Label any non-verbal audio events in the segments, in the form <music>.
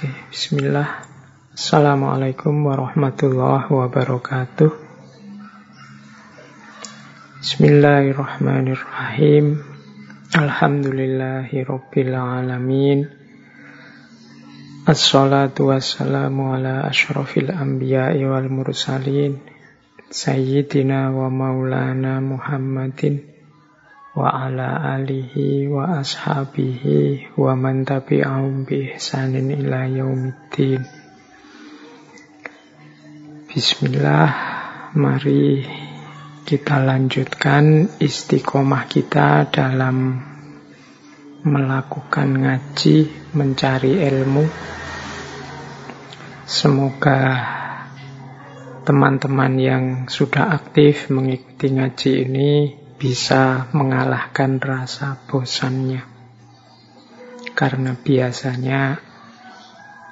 Oke, bismillah. Assalamualaikum warahmatullahi wabarakatuh. Bismillahirrahmanirrahim. Alhamdulillahi rabbil alamin. Assalatu wassalamu ala ashrafil anbiya'i wal mursalin. Sayyidina wa maulana Muhammadin wa ala alihi wa ashabihi wa man tabi'ahum bi ihsanin ila yaumiddin. Bismillah, mari kita lanjutkan istiqomah kita dalam melakukan ngaji, mencari ilmu. Semoga teman-teman yang sudah aktif mengikuti ngaji ini bisa mengalahkan rasa bosannya. Karena biasanya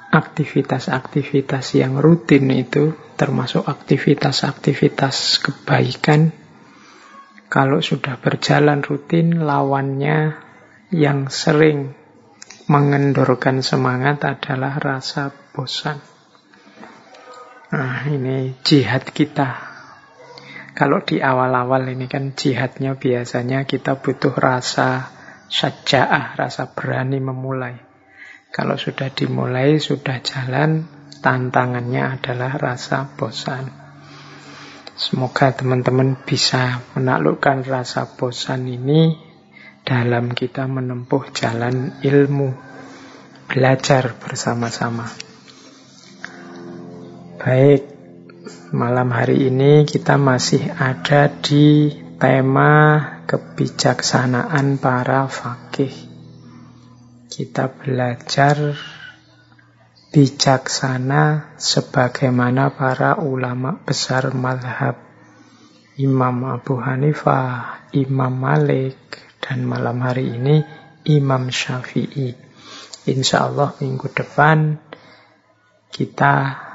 aktivitas-aktivitas yang rutin itu termasuk aktivitas-aktivitas kebaikan kalau sudah berjalan rutin lawannya yang sering mengendorkan semangat adalah rasa bosan. Nah, ini jihad kita kalau di awal-awal ini kan jihadnya biasanya kita butuh rasa syaja'ah, rasa berani memulai. Kalau sudah dimulai, sudah jalan, tantangannya adalah rasa bosan. Semoga teman-teman bisa menaklukkan rasa bosan ini dalam kita menempuh jalan ilmu, belajar bersama-sama. Baik, Malam hari ini kita masih ada di tema kebijaksanaan para fakih. Kita belajar bijaksana sebagaimana para ulama besar madhab. Imam Abu Hanifah, Imam Malik, dan malam hari ini Imam Syafi'i. Insya Allah minggu depan kita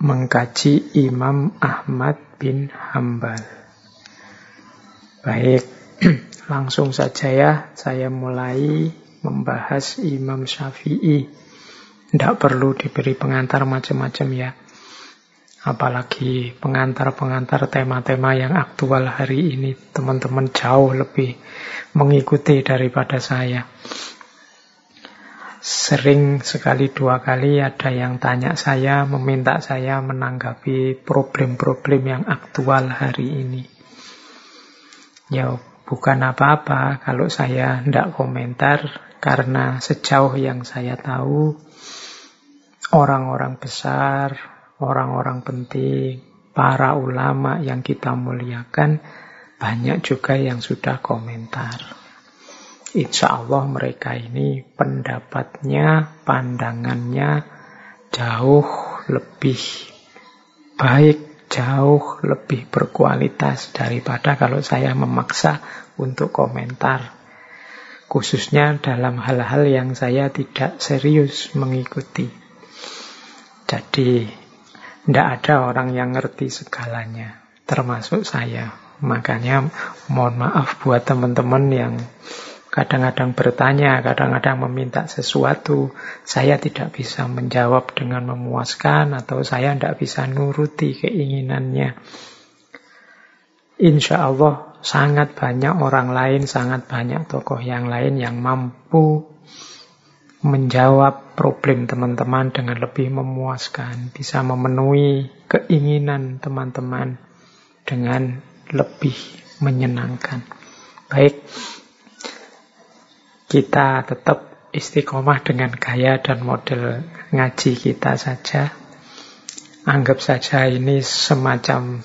mengkaji Imam Ahmad bin Hambal. Baik, <clears throat> langsung saja ya saya mulai membahas Imam Syafi'i. Tidak perlu diberi pengantar macam-macam ya. Apalagi pengantar-pengantar tema-tema yang aktual hari ini. Teman-teman jauh lebih mengikuti daripada saya. Sering sekali dua kali ada yang tanya saya, meminta saya menanggapi problem-problem yang aktual hari ini. Ya bukan apa-apa kalau saya tidak komentar karena sejauh yang saya tahu orang-orang besar, orang-orang penting, para ulama yang kita muliakan banyak juga yang sudah komentar. Insya Allah mereka ini pendapatnya, pandangannya jauh lebih baik, jauh lebih berkualitas daripada kalau saya memaksa untuk komentar. Khususnya dalam hal-hal yang saya tidak serius mengikuti. Jadi, tidak ada orang yang ngerti segalanya, termasuk saya. Makanya mohon maaf buat teman-teman yang kadang-kadang bertanya, kadang-kadang meminta sesuatu, saya tidak bisa menjawab dengan memuaskan atau saya tidak bisa nuruti keinginannya. Insya Allah sangat banyak orang lain, sangat banyak tokoh yang lain yang mampu menjawab problem teman-teman dengan lebih memuaskan, bisa memenuhi keinginan teman-teman dengan lebih menyenangkan. Baik, kita tetap istiqomah dengan gaya dan model ngaji kita saja. Anggap saja ini semacam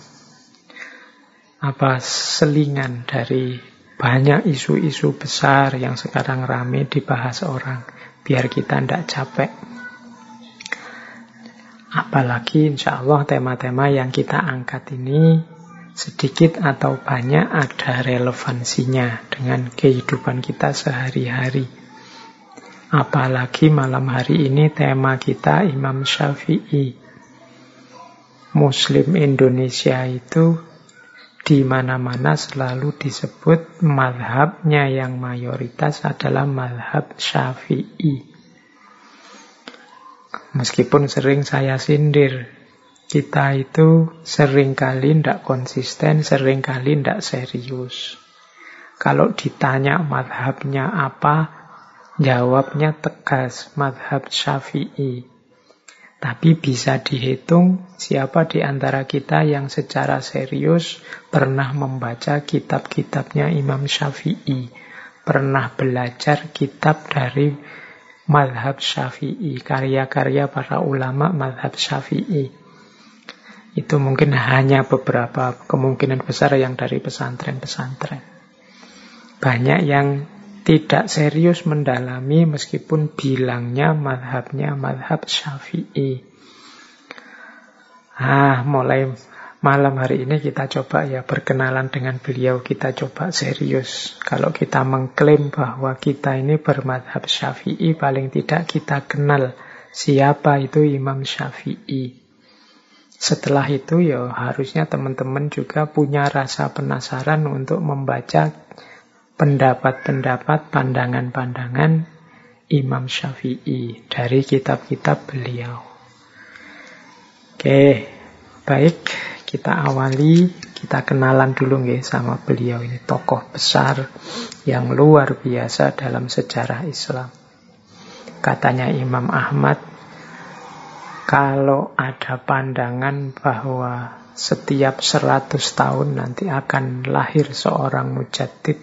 apa selingan dari banyak isu-isu besar yang sekarang rame dibahas orang biar kita tidak capek. Apalagi insya Allah tema-tema yang kita angkat ini sedikit atau banyak ada relevansinya dengan kehidupan kita sehari-hari. Apalagi malam hari ini tema kita Imam Syafi'i. Muslim Indonesia itu di mana-mana selalu disebut madhabnya yang mayoritas adalah madhab Syafi'i. Meskipun sering saya sindir, kita itu sering kali tidak konsisten, sering kali tidak serius. Kalau ditanya madhabnya apa, jawabnya tegas, madhab syafi'i. Tapi bisa dihitung siapa di antara kita yang secara serius pernah membaca kitab-kitabnya Imam Syafi'i. Pernah belajar kitab dari madhab syafi'i, karya-karya para ulama madhab syafi'i. Itu mungkin hanya beberapa kemungkinan besar yang dari pesantren-pesantren. Banyak yang tidak serius mendalami meskipun bilangnya madhabnya madhab syafi'i. Ah, mulai Malam hari ini kita coba ya berkenalan dengan beliau, kita coba serius. Kalau kita mengklaim bahwa kita ini bermadhab syafi'i, paling tidak kita kenal siapa itu Imam Syafi'i. Setelah itu ya harusnya teman-teman juga punya rasa penasaran untuk membaca pendapat-pendapat, pandangan-pandangan Imam Syafi'i dari kitab-kitab beliau. Oke, baik kita awali, kita kenalan dulu nggih sama beliau ini tokoh besar yang luar biasa dalam sejarah Islam. Katanya Imam Ahmad, kalau ada pandangan bahwa setiap 100 tahun nanti akan lahir seorang mujaddid,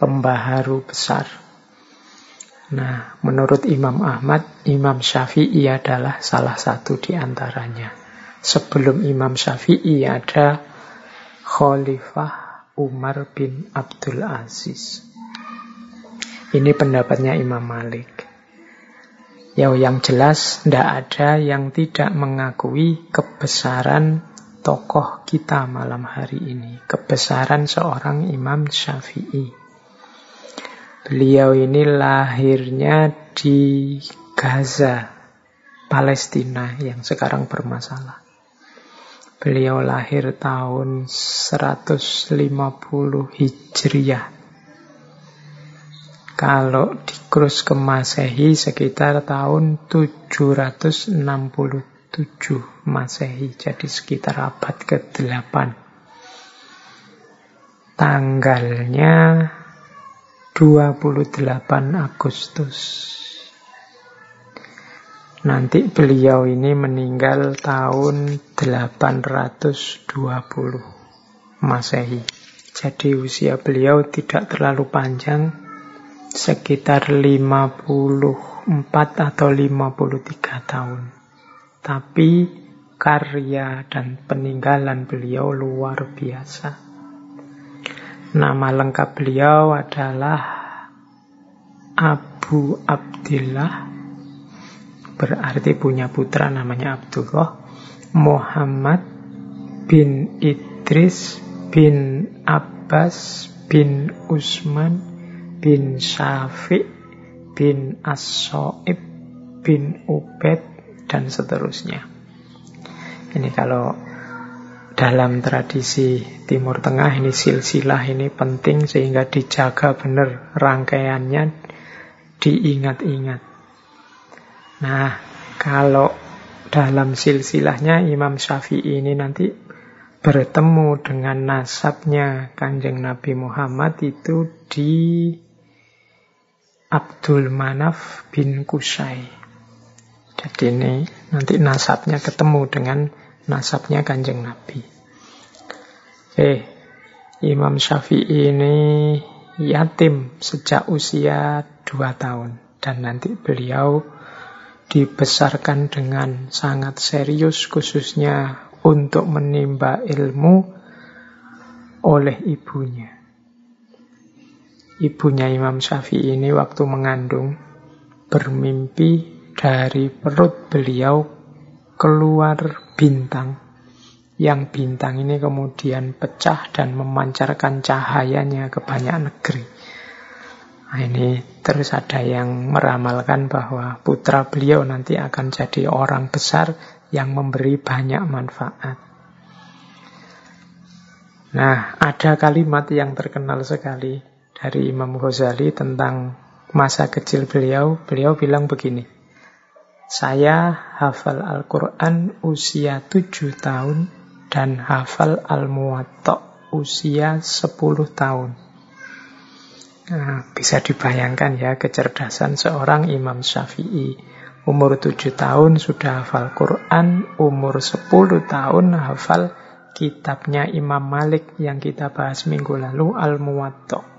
pembaharu besar. Nah, menurut Imam Ahmad, Imam Syafi'i adalah salah satu di antaranya sebelum Imam Syafi'i ada Khalifah Umar bin Abdul Aziz. Ini pendapatnya Imam Malik. Ya, yang jelas tidak ada yang tidak mengakui kebesaran tokoh kita malam hari ini. Kebesaran seorang Imam Syafi'i. Beliau ini lahirnya di Gaza, Palestina yang sekarang bermasalah. Beliau lahir tahun 150 Hijriah. Kalau dikrus ke Masehi sekitar tahun 767 Masehi. Jadi sekitar abad ke-8. Tanggalnya 28 Agustus Nanti beliau ini meninggal tahun 820 Masehi. Jadi usia beliau tidak terlalu panjang, sekitar 54 atau 53 tahun. Tapi karya dan peninggalan beliau luar biasa. Nama lengkap beliau adalah Abu Abdillah berarti punya putra namanya Abdullah Muhammad bin Idris bin Abbas bin Usman bin Syafi' bin as bin Ubed dan seterusnya. Ini kalau dalam tradisi Timur Tengah ini silsilah ini penting sehingga dijaga benar rangkaiannya diingat-ingat. Nah, kalau dalam silsilahnya Imam Syafi'i ini nanti bertemu dengan nasabnya Kanjeng Nabi Muhammad itu di Abdul Manaf bin Kusai. Jadi ini nanti nasabnya ketemu dengan nasabnya Kanjeng Nabi. Oke, Imam Syafi'i ini yatim sejak usia 2 tahun. Dan nanti beliau dibesarkan dengan sangat serius khususnya untuk menimba ilmu oleh ibunya. Ibunya Imam Syafi'i ini waktu mengandung bermimpi dari perut beliau keluar bintang. Yang bintang ini kemudian pecah dan memancarkan cahayanya ke banyak negeri. Nah, ini terus ada yang meramalkan bahwa putra beliau nanti akan jadi orang besar yang memberi banyak manfaat. Nah, ada kalimat yang terkenal sekali dari Imam Ghazali tentang masa kecil beliau. Beliau bilang begini, Saya hafal Al-Quran usia 7 tahun dan hafal Al-Muwatta usia 10 tahun. Nah, bisa dibayangkan ya kecerdasan seorang Imam Syafi'i. Umur 7 tahun sudah hafal Quran, umur 10 tahun hafal kitabnya Imam Malik yang kita bahas minggu lalu, Al-Muwatta.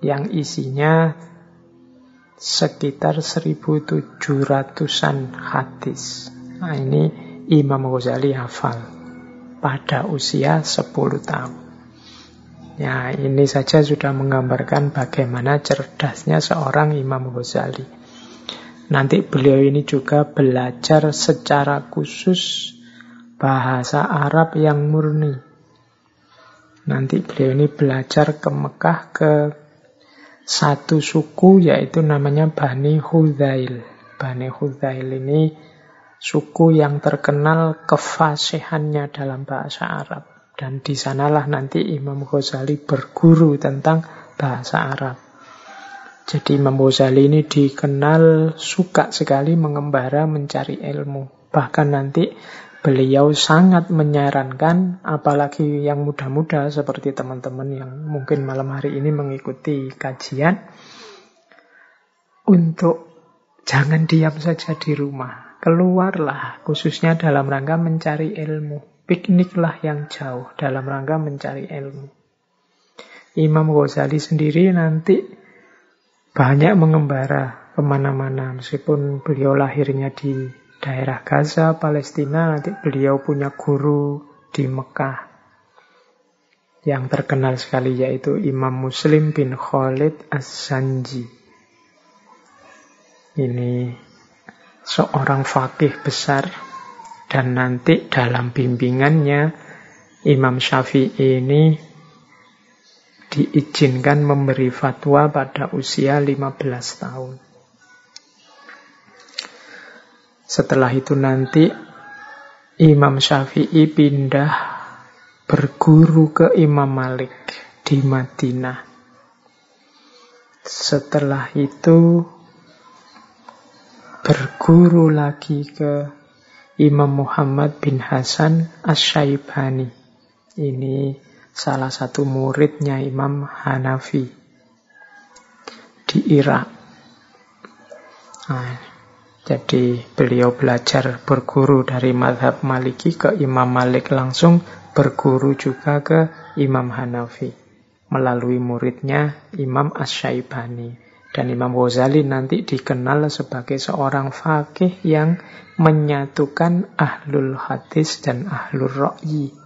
Yang isinya sekitar 1700-an hadis. Nah, ini Imam Ghazali hafal pada usia 10 tahun. Ya, ini saja sudah menggambarkan bagaimana cerdasnya seorang Imam Ghazali. Nanti beliau ini juga belajar secara khusus bahasa Arab yang murni. Nanti beliau ini belajar ke Mekah ke satu suku yaitu namanya Bani Hudzail. Bani Hudzail ini suku yang terkenal kefasihannya dalam bahasa Arab. Dan di sanalah nanti Imam Ghazali berguru tentang bahasa Arab. Jadi Imam Ghazali ini dikenal suka sekali mengembara mencari ilmu. Bahkan nanti beliau sangat menyarankan, apalagi yang muda-muda seperti teman-teman yang mungkin malam hari ini mengikuti kajian, untuk jangan diam saja di rumah. Keluarlah, khususnya dalam rangka mencari ilmu. Pikniklah yang jauh dalam rangka mencari ilmu. Imam Ghazali sendiri nanti banyak mengembara ke mana-mana. Meskipun beliau lahirnya di daerah Gaza, Palestina, nanti beliau punya guru di Mekah. Yang terkenal sekali yaitu Imam Muslim bin Khalid As-Sanji. Ini seorang fakih besar dan nanti dalam bimbingannya Imam Syafi'i ini diizinkan memberi fatwa pada usia 15 tahun. Setelah itu nanti Imam Syafi'i pindah berguru ke Imam Malik di Madinah. Setelah itu berguru lagi ke Imam Muhammad bin Hasan Asyaibani. Ini salah satu muridnya Imam Hanafi di Irak. Nah, jadi beliau belajar berguru dari madhab Maliki ke Imam Malik langsung berguru juga ke Imam Hanafi melalui muridnya Imam Asyaibani. Dan Imam Ghazali nanti dikenal sebagai seorang fakih yang menyatukan ahlul hadis dan ahlul ro'yi.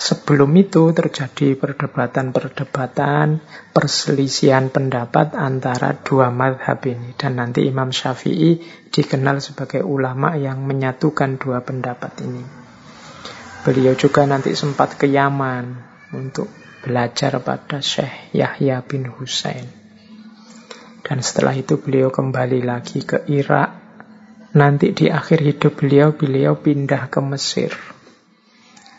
Sebelum itu terjadi perdebatan-perdebatan, perselisihan pendapat antara dua madhab ini. Dan nanti Imam Syafi'i dikenal sebagai ulama yang menyatukan dua pendapat ini. Beliau juga nanti sempat ke Yaman untuk belajar pada Syekh Yahya bin Husain. Dan setelah itu beliau kembali lagi ke Irak. Nanti di akhir hidup beliau, beliau pindah ke Mesir.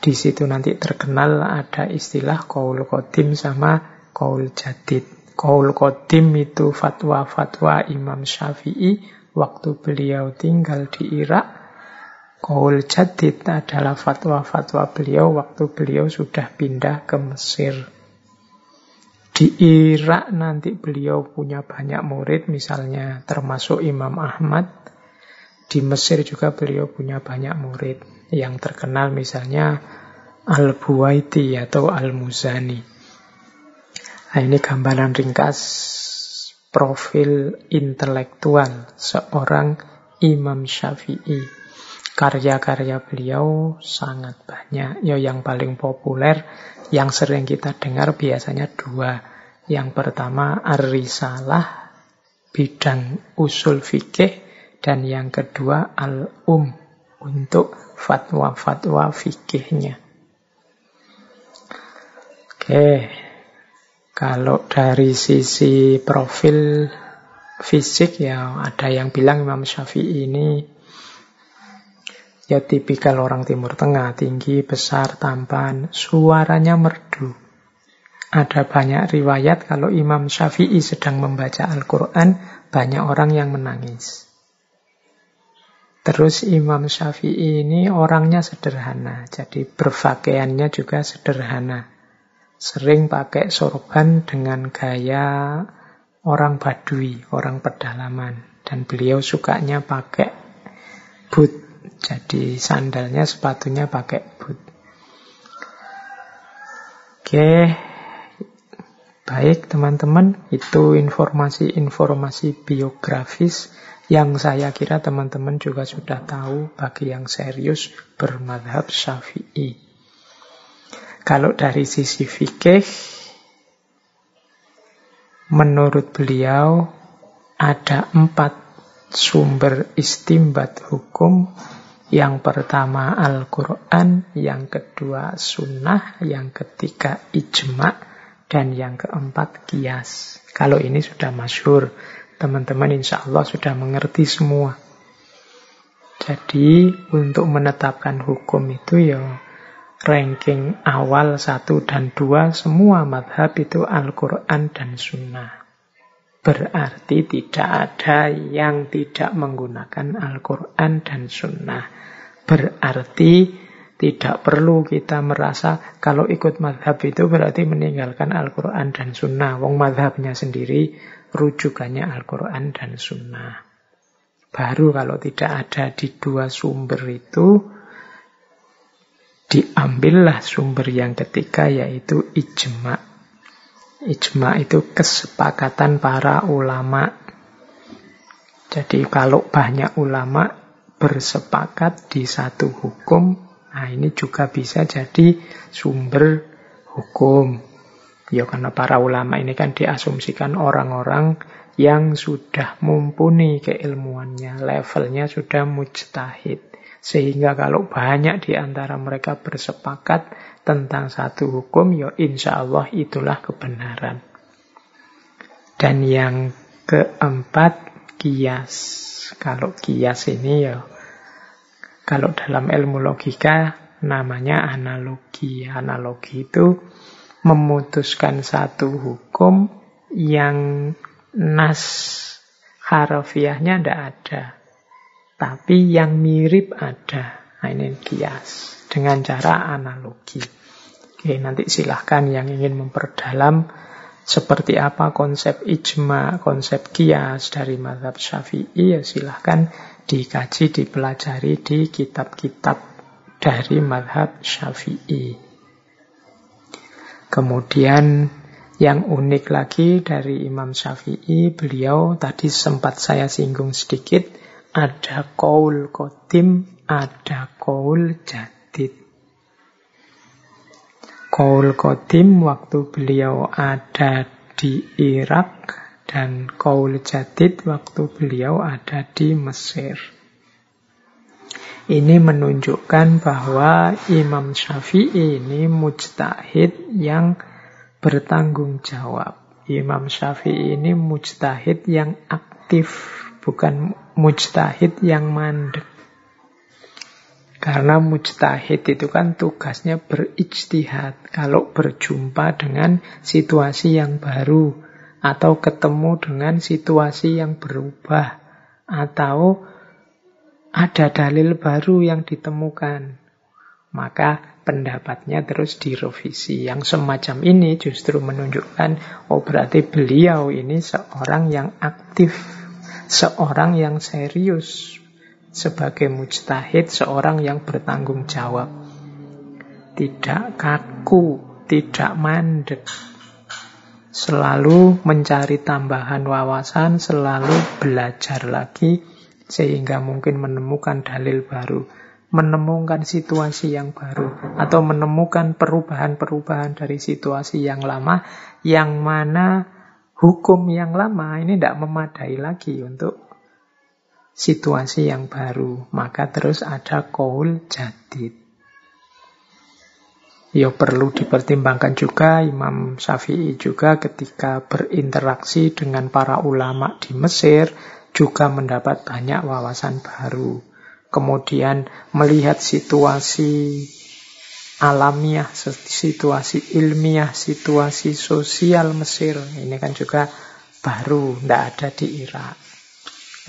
Di situ nanti terkenal ada istilah kaul kodim sama kaul jadid. Kaul kodim itu fatwa-fatwa Imam Syafi'i waktu beliau tinggal di Irak. Kaul jadid adalah fatwa-fatwa beliau waktu beliau sudah pindah ke Mesir. Di Irak nanti beliau punya banyak murid, misalnya termasuk Imam Ahmad. Di Mesir juga beliau punya banyak murid. Yang terkenal misalnya Al-Buwaiti atau Al-Muzani. Nah, ini gambaran ringkas profil intelektual seorang Imam Syafi'i. Karya-karya beliau sangat banyak. Ya, yang paling populer yang sering kita dengar biasanya dua. Yang pertama Ar-Risalah bidang usul fikih dan yang kedua Al-Um untuk fatwa-fatwa fikihnya. Oke, kalau dari sisi profil fisik ya ada yang bilang Imam Syafi'i ini Ya tipikal orang Timur Tengah, tinggi, besar, tampan, suaranya merdu. Ada banyak riwayat kalau Imam Syafi'i sedang membaca Al-Quran, banyak orang yang menangis. Terus Imam Syafi'i ini orangnya sederhana, jadi berpakaiannya juga sederhana. Sering pakai sorban dengan gaya orang Badui, orang pedalaman. Dan beliau sukanya pakai boot, jadi sandalnya, sepatunya pakai boot. Oke, baik teman-teman, itu informasi-informasi biografis yang saya kira teman-teman juga sudah tahu bagi yang serius bermadhab syafi'i. Kalau dari sisi fikih, menurut beliau ada empat sumber istimbat hukum. Yang pertama Al-Quran, yang kedua Sunnah, yang ketiga Ijma, dan yang keempat Kias. Kalau ini sudah masyur, teman-teman insya Allah sudah mengerti semua. Jadi untuk menetapkan hukum itu ya ranking awal satu dan dua semua madhab itu Al-Quran dan Sunnah. Berarti tidak ada yang tidak menggunakan Al-Quran dan Sunnah. Berarti tidak perlu kita merasa kalau ikut madhab itu berarti meninggalkan Al-Quran dan Sunnah. Wong madhabnya sendiri rujukannya Al-Quran dan Sunnah. Baru kalau tidak ada di dua sumber itu, diambillah sumber yang ketiga yaitu ijma. Ijma itu kesepakatan para ulama. Jadi kalau banyak ulama bersepakat di satu hukum, nah ini juga bisa jadi sumber hukum. Ya karena para ulama ini kan diasumsikan orang-orang yang sudah mumpuni keilmuannya, levelnya sudah mujtahid. Sehingga kalau banyak di antara mereka bersepakat tentang satu hukum, ya insya Allah itulah kebenaran. Dan yang keempat, kias. Kalau kias ini ya, kalau dalam ilmu logika namanya analogi. Analogi itu memutuskan satu hukum yang nas harafiahnya tidak ada. Tapi yang mirip ada. Nah, ini kias. Dengan cara analogi. Oke, nanti silahkan yang ingin memperdalam seperti apa konsep ijma, konsep kias dari madhab syafi'i, ya silahkan dikaji, dipelajari di kitab-kitab dari madhab syafi'i. Kemudian yang unik lagi dari Imam Syafi'i, beliau tadi sempat saya singgung sedikit, ada kaul kodim, ada kaul jadid. Kaul kodim waktu beliau ada di Irak dan kaul jadid waktu beliau ada di Mesir. Ini menunjukkan bahwa Imam Syafi'i ini mujtahid yang bertanggung jawab. Imam Syafi'i ini mujtahid yang aktif bukan mujtahid yang mandek. Karena mujtahid itu kan tugasnya berijtihad. Kalau berjumpa dengan situasi yang baru atau ketemu dengan situasi yang berubah atau ada dalil baru yang ditemukan, maka pendapatnya terus direvisi. Yang semacam ini justru menunjukkan, oh berarti beliau ini seorang yang aktif seorang yang serius sebagai mujtahid, seorang yang bertanggung jawab. Tidak kaku, tidak mandek. Selalu mencari tambahan wawasan, selalu belajar lagi, sehingga mungkin menemukan dalil baru, menemukan situasi yang baru, atau menemukan perubahan-perubahan dari situasi yang lama, yang mana hukum yang lama ini tidak memadai lagi untuk situasi yang baru. Maka terus ada kaul jadid. Ya perlu dipertimbangkan juga Imam Syafi'i juga ketika berinteraksi dengan para ulama di Mesir juga mendapat banyak wawasan baru. Kemudian melihat situasi alamiah, situasi ilmiah, situasi sosial Mesir. Ini kan juga baru, tidak ada di Irak.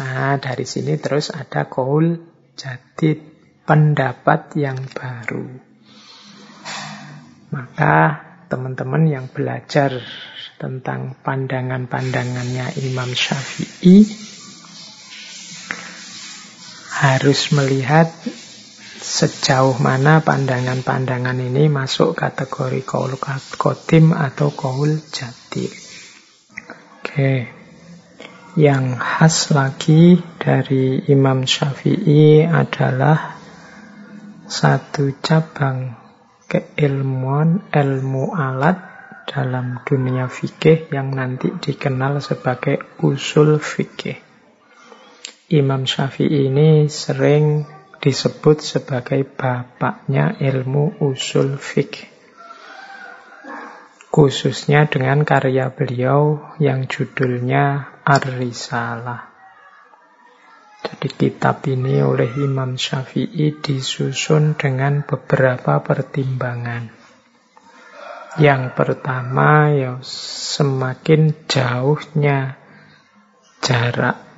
Nah, dari sini terus ada kaul jadid, pendapat yang baru. Maka teman-teman yang belajar tentang pandangan-pandangannya Imam Syafi'i harus melihat sejauh mana pandangan-pandangan ini masuk kategori kaul kotim atau kaul jadid. Oke. Yang khas lagi dari Imam Syafi'i adalah satu cabang keilmuan ilmu alat dalam dunia fikih yang nanti dikenal sebagai usul fikih. Imam Syafi'i ini sering disebut sebagai bapaknya ilmu usul fikih. Khususnya dengan karya beliau yang judulnya Ar-Risalah. Jadi kitab ini oleh Imam Syafi'i disusun dengan beberapa pertimbangan. Yang pertama ya semakin jauhnya jarak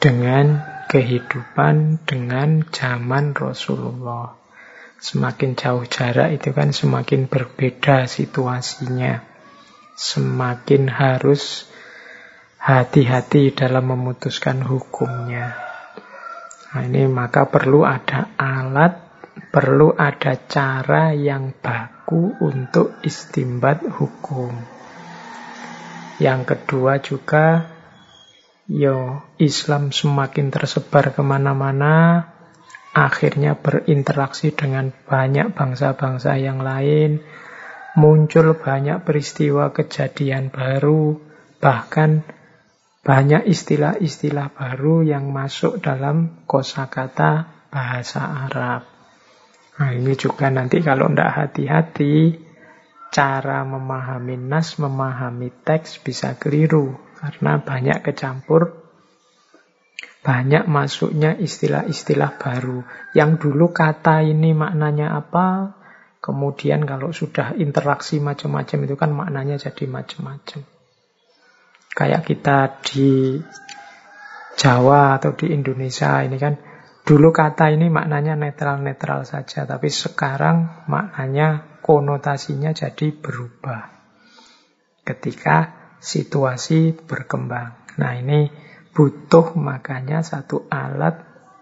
dengan kehidupan dengan zaman Rasulullah. Semakin jauh jarak itu kan semakin berbeda situasinya. Semakin harus hati-hati dalam memutuskan hukumnya. Nah, ini maka perlu ada alat, perlu ada cara yang baku untuk istimbat hukum. Yang kedua juga yo Islam semakin tersebar ke mana-mana, akhirnya berinteraksi dengan banyak bangsa-bangsa yang lain, muncul banyak peristiwa kejadian baru, bahkan banyak istilah-istilah baru yang masuk dalam kosakata bahasa Arab. Nah ini juga nanti kalau tidak hati-hati, cara memahami nas, memahami teks bisa keliru. Karena banyak kecampur, banyak masuknya istilah-istilah baru. Yang dulu kata ini maknanya apa, kemudian kalau sudah interaksi macam-macam itu kan maknanya jadi macam-macam. Kayak kita di Jawa atau di Indonesia ini kan dulu kata ini maknanya netral-netral saja, tapi sekarang maknanya konotasinya jadi berubah. Ketika situasi berkembang. Nah ini butuh makanya satu alat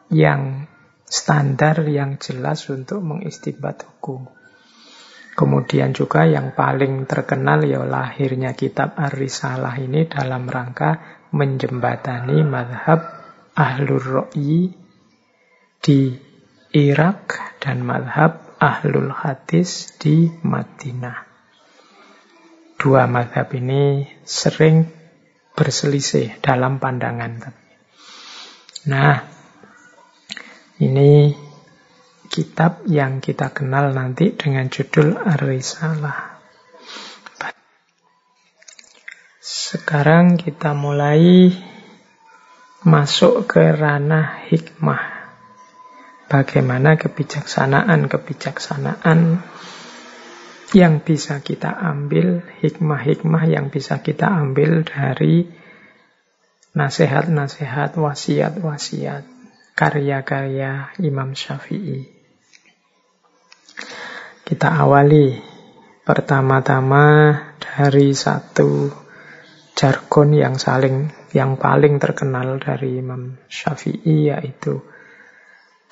yang standar yang jelas untuk mengistibat hukum. Kemudian juga yang paling terkenal ya lahirnya kitab Ar-Risalah ini dalam rangka menjembatani madhab Ahlur Ro'i di Irak dan madhab Ahlul Hadis di Madinah dua madhab ini sering berselisih dalam pandangan. Nah, ini kitab yang kita kenal nanti dengan judul Ar-Risalah. Sekarang kita mulai masuk ke ranah hikmah. Bagaimana kebijaksanaan-kebijaksanaan yang bisa kita ambil, hikmah-hikmah yang bisa kita ambil dari nasihat-nasihat, wasiat-wasiat, karya-karya Imam Syafi'i. Kita awali pertama-tama dari satu jargon yang saling yang paling terkenal dari Imam Syafi'i yaitu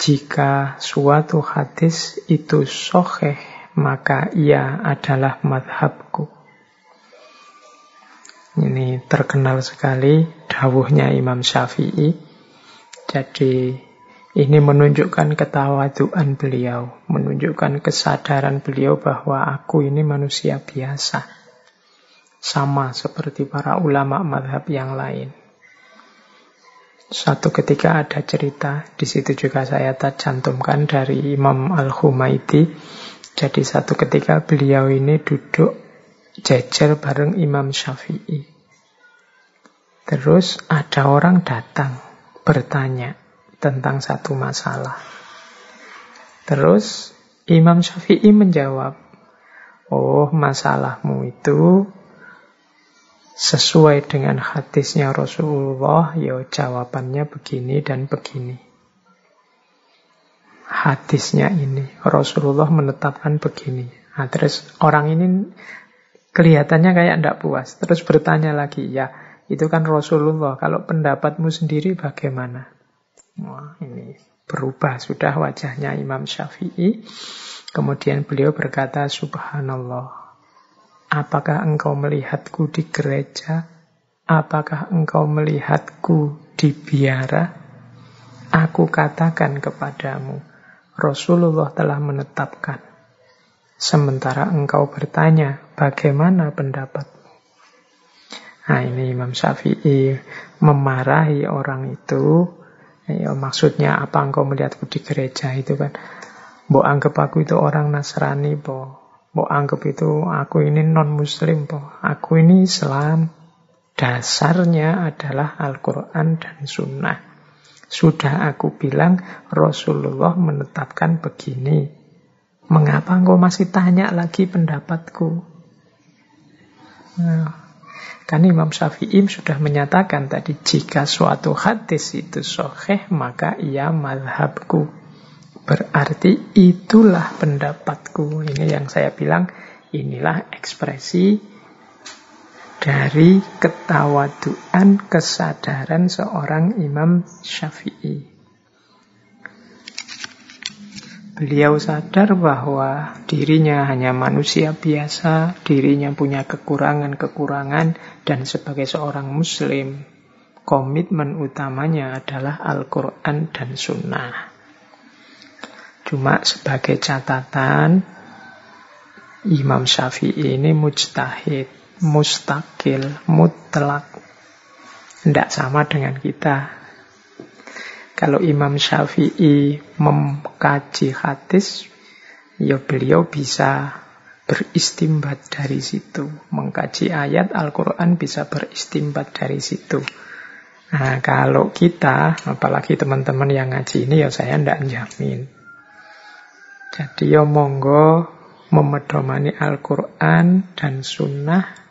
jika suatu hadis itu soheh maka ia adalah madhabku. Ini terkenal sekali dawuhnya Imam Syafi'i. Jadi ini menunjukkan ketawaduan beliau, menunjukkan kesadaran beliau bahwa aku ini manusia biasa. Sama seperti para ulama madhab yang lain. Suatu ketika ada cerita, di situ juga saya cantumkan dari Imam Al-Humaidi jadi satu ketika beliau ini duduk jejer bareng Imam Syafi'i. Terus ada orang datang bertanya tentang satu masalah. Terus Imam Syafi'i menjawab, Oh masalahmu itu sesuai dengan hadisnya Rasulullah, ya jawabannya begini dan begini. Hadisnya ini. Rasulullah menetapkan begini. Nah, terus orang ini kelihatannya kayak tidak puas. Terus bertanya lagi, ya itu kan Rasulullah. Kalau pendapatmu sendiri bagaimana? Wah, ini berubah sudah wajahnya Imam Syafi'i. Kemudian beliau berkata, Subhanallah, apakah engkau melihatku di gereja? Apakah engkau melihatku di biara? Aku katakan kepadamu, Rasulullah telah menetapkan. Sementara engkau bertanya, bagaimana pendapat Nah ini Imam Syafi'i memarahi orang itu. Ya, maksudnya apa engkau melihatku di gereja itu kan. Mbok anggap aku itu orang Nasrani po. Mbok anggap itu aku ini non muslim po. Aku ini Islam. Dasarnya adalah Al-Quran dan Sunnah. Sudah aku bilang Rasulullah menetapkan begini. Mengapa engkau masih tanya lagi pendapatku? Nah, kan Imam Syafi'i sudah menyatakan tadi jika suatu hadis itu soheh maka ia madhabku. Berarti itulah pendapatku. Ini yang saya bilang inilah ekspresi dari ketawaduan kesadaran seorang Imam Syafi'i. Beliau sadar bahwa dirinya hanya manusia biasa, dirinya punya kekurangan-kekurangan, dan sebagai seorang Muslim, komitmen utamanya adalah Al-Quran dan Sunnah. Cuma sebagai catatan, Imam Syafi'i ini mujtahid, mustakil, mutlak. Tidak sama dengan kita. Kalau Imam Syafi'i mengkaji hadis, ya beliau bisa beristimbat dari situ. Mengkaji ayat Al-Quran bisa beristimbat dari situ. Nah, kalau kita, apalagi teman-teman yang ngaji ini, ya saya tidak jamin. Jadi ya monggo memedomani Al-Quran dan Sunnah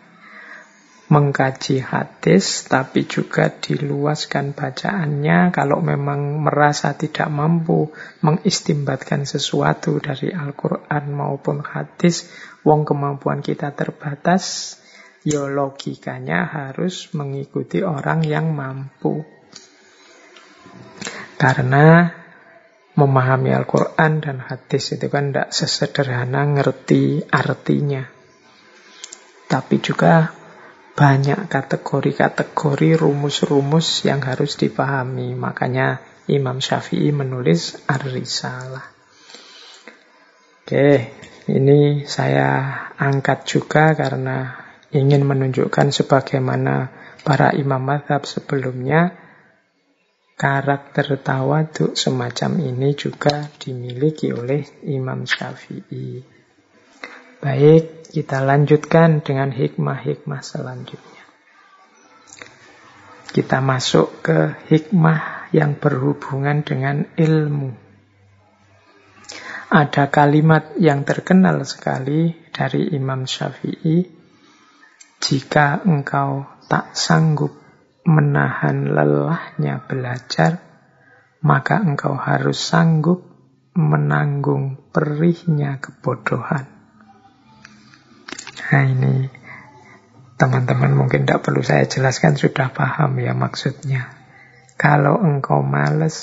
mengkaji hadis, tapi juga diluaskan bacaannya kalau memang merasa tidak mampu mengistimbatkan sesuatu dari Al-Quran maupun hadis, wong kemampuan kita terbatas, ya logikanya harus mengikuti orang yang mampu. Karena memahami Al-Quran dan hadis itu kan tidak sesederhana ngerti artinya. Tapi juga banyak kategori-kategori rumus-rumus yang harus dipahami. Makanya Imam Syafi'i menulis Ar-Risalah. Oke, ini saya angkat juga karena ingin menunjukkan sebagaimana para imam madhab sebelumnya karakter tawaduk semacam ini juga dimiliki oleh Imam Syafi'i. Baik, kita lanjutkan dengan hikmah-hikmah selanjutnya. Kita masuk ke hikmah yang berhubungan dengan ilmu. Ada kalimat yang terkenal sekali dari Imam Syafi'i, jika engkau tak sanggup menahan lelahnya belajar, maka engkau harus sanggup menanggung perihnya kebodohan. Nah ini teman-teman mungkin tidak perlu saya jelaskan sudah paham ya maksudnya. Kalau engkau males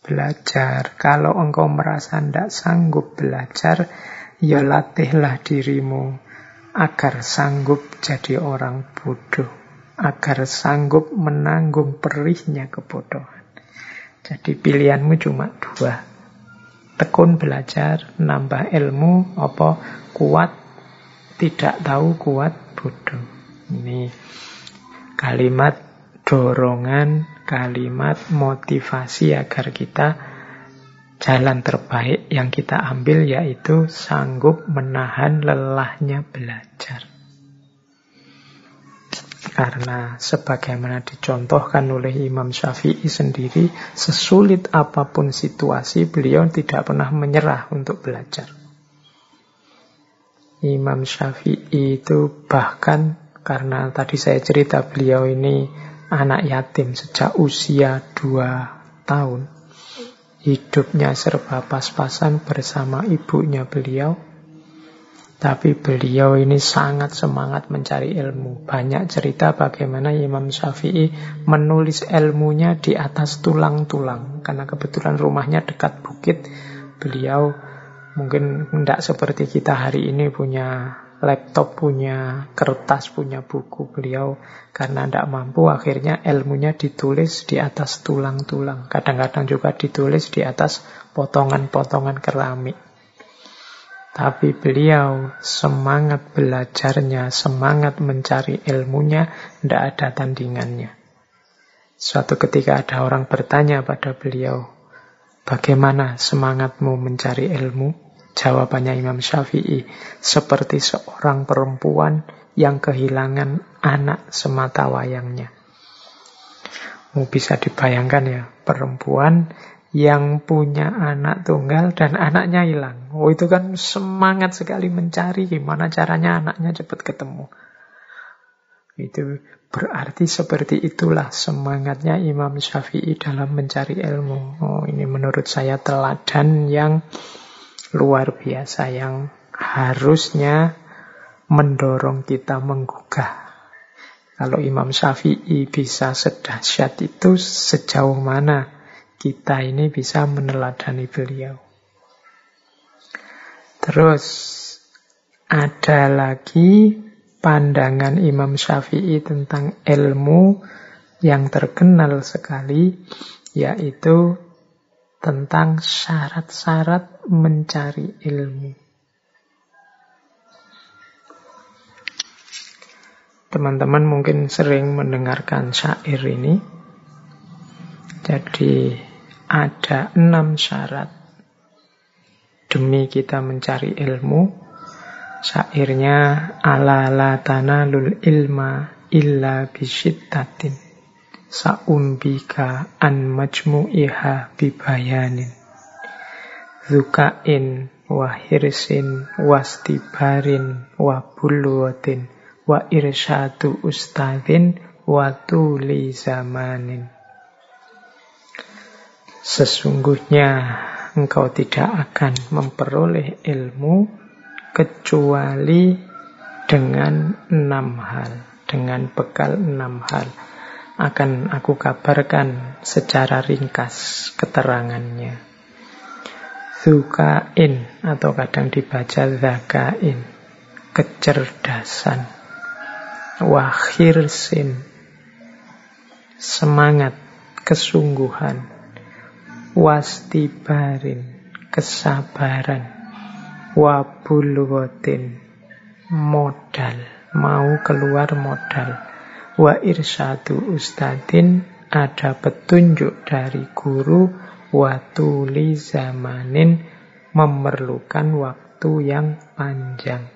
belajar, kalau engkau merasa tidak sanggup belajar, ya latihlah dirimu agar sanggup jadi orang bodoh, agar sanggup menanggung perihnya kebodohan. Jadi pilihanmu cuma dua. Tekun belajar, nambah ilmu, apa kuat tidak tahu kuat bodoh. Ini kalimat dorongan, kalimat motivasi agar kita jalan terbaik yang kita ambil yaitu sanggup menahan lelahnya belajar. Karena sebagaimana dicontohkan oleh Imam Syafi'i sendiri, sesulit apa pun situasi, beliau tidak pernah menyerah untuk belajar. Imam Syafi'i itu bahkan karena tadi saya cerita beliau ini anak yatim sejak usia dua tahun. hidupnya serba pas-pasan bersama ibunya beliau. Tapi beliau ini sangat semangat mencari ilmu. Banyak cerita bagaimana Imam Syafi'i menulis ilmunya di atas tulang-tulang. Karena kebetulan rumahnya dekat bukit, beliau mungkin tidak seperti kita hari ini punya laptop, punya kertas, punya buku. Beliau karena tidak mampu akhirnya ilmunya ditulis di atas tulang-tulang. Kadang-kadang juga ditulis di atas potongan-potongan keramik. Tapi beliau semangat belajarnya, semangat mencari ilmunya, tidak ada tandingannya. Suatu ketika ada orang bertanya pada beliau, bagaimana semangatmu mencari ilmu? Jawabannya Imam Syafi'i, seperti seorang perempuan yang kehilangan anak semata wayangnya. Bisa dibayangkan ya, perempuan yang punya anak tunggal dan anaknya hilang. Oh itu kan semangat sekali mencari gimana caranya anaknya cepat ketemu. Itu berarti seperti itulah semangatnya Imam Syafi'i dalam mencari ilmu. Oh ini menurut saya teladan yang luar biasa yang harusnya mendorong kita menggugah. Kalau Imam Syafi'i bisa sedahsyat itu sejauh mana kita ini bisa meneladani beliau. Terus ada lagi pandangan Imam Syafi'i tentang ilmu yang terkenal sekali, yaitu tentang syarat-syarat mencari ilmu. Teman-teman mungkin sering mendengarkan syair ini. Jadi ada enam syarat demi kita mencari ilmu. Syairnya ala la tanalul ilma illa bisyittatin saumbika an majmu'iha bibayanin zukain wa hirsin wastibarin wa bulwatin wa irsyadu ustadin wa tuli zamanin. Sesungguhnya engkau tidak akan memperoleh ilmu kecuali dengan enam hal, dengan bekal enam hal. Akan aku kabarkan secara ringkas keterangannya. Zukain atau kadang dibaca zakain, kecerdasan. Wahirsin, semangat, kesungguhan wastibarin kesabaran wabulwatin modal. Mau keluar modal. Wa irsadu ustadin. Ada petunjuk dari guru. Watuli zamanin. Memerlukan waktu yang panjang.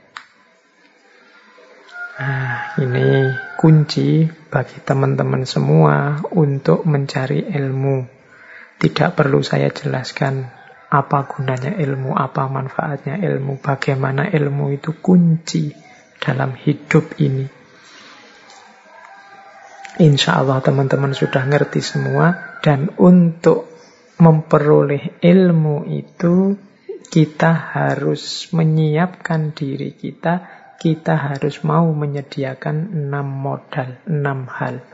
Nah, ini kunci bagi teman-teman semua untuk mencari ilmu. Tidak perlu saya jelaskan apa gunanya ilmu, apa manfaatnya ilmu, bagaimana ilmu itu kunci dalam hidup ini. Insya Allah teman-teman sudah ngerti semua dan untuk memperoleh ilmu itu kita harus menyiapkan diri kita, kita harus mau menyediakan enam modal, enam hal.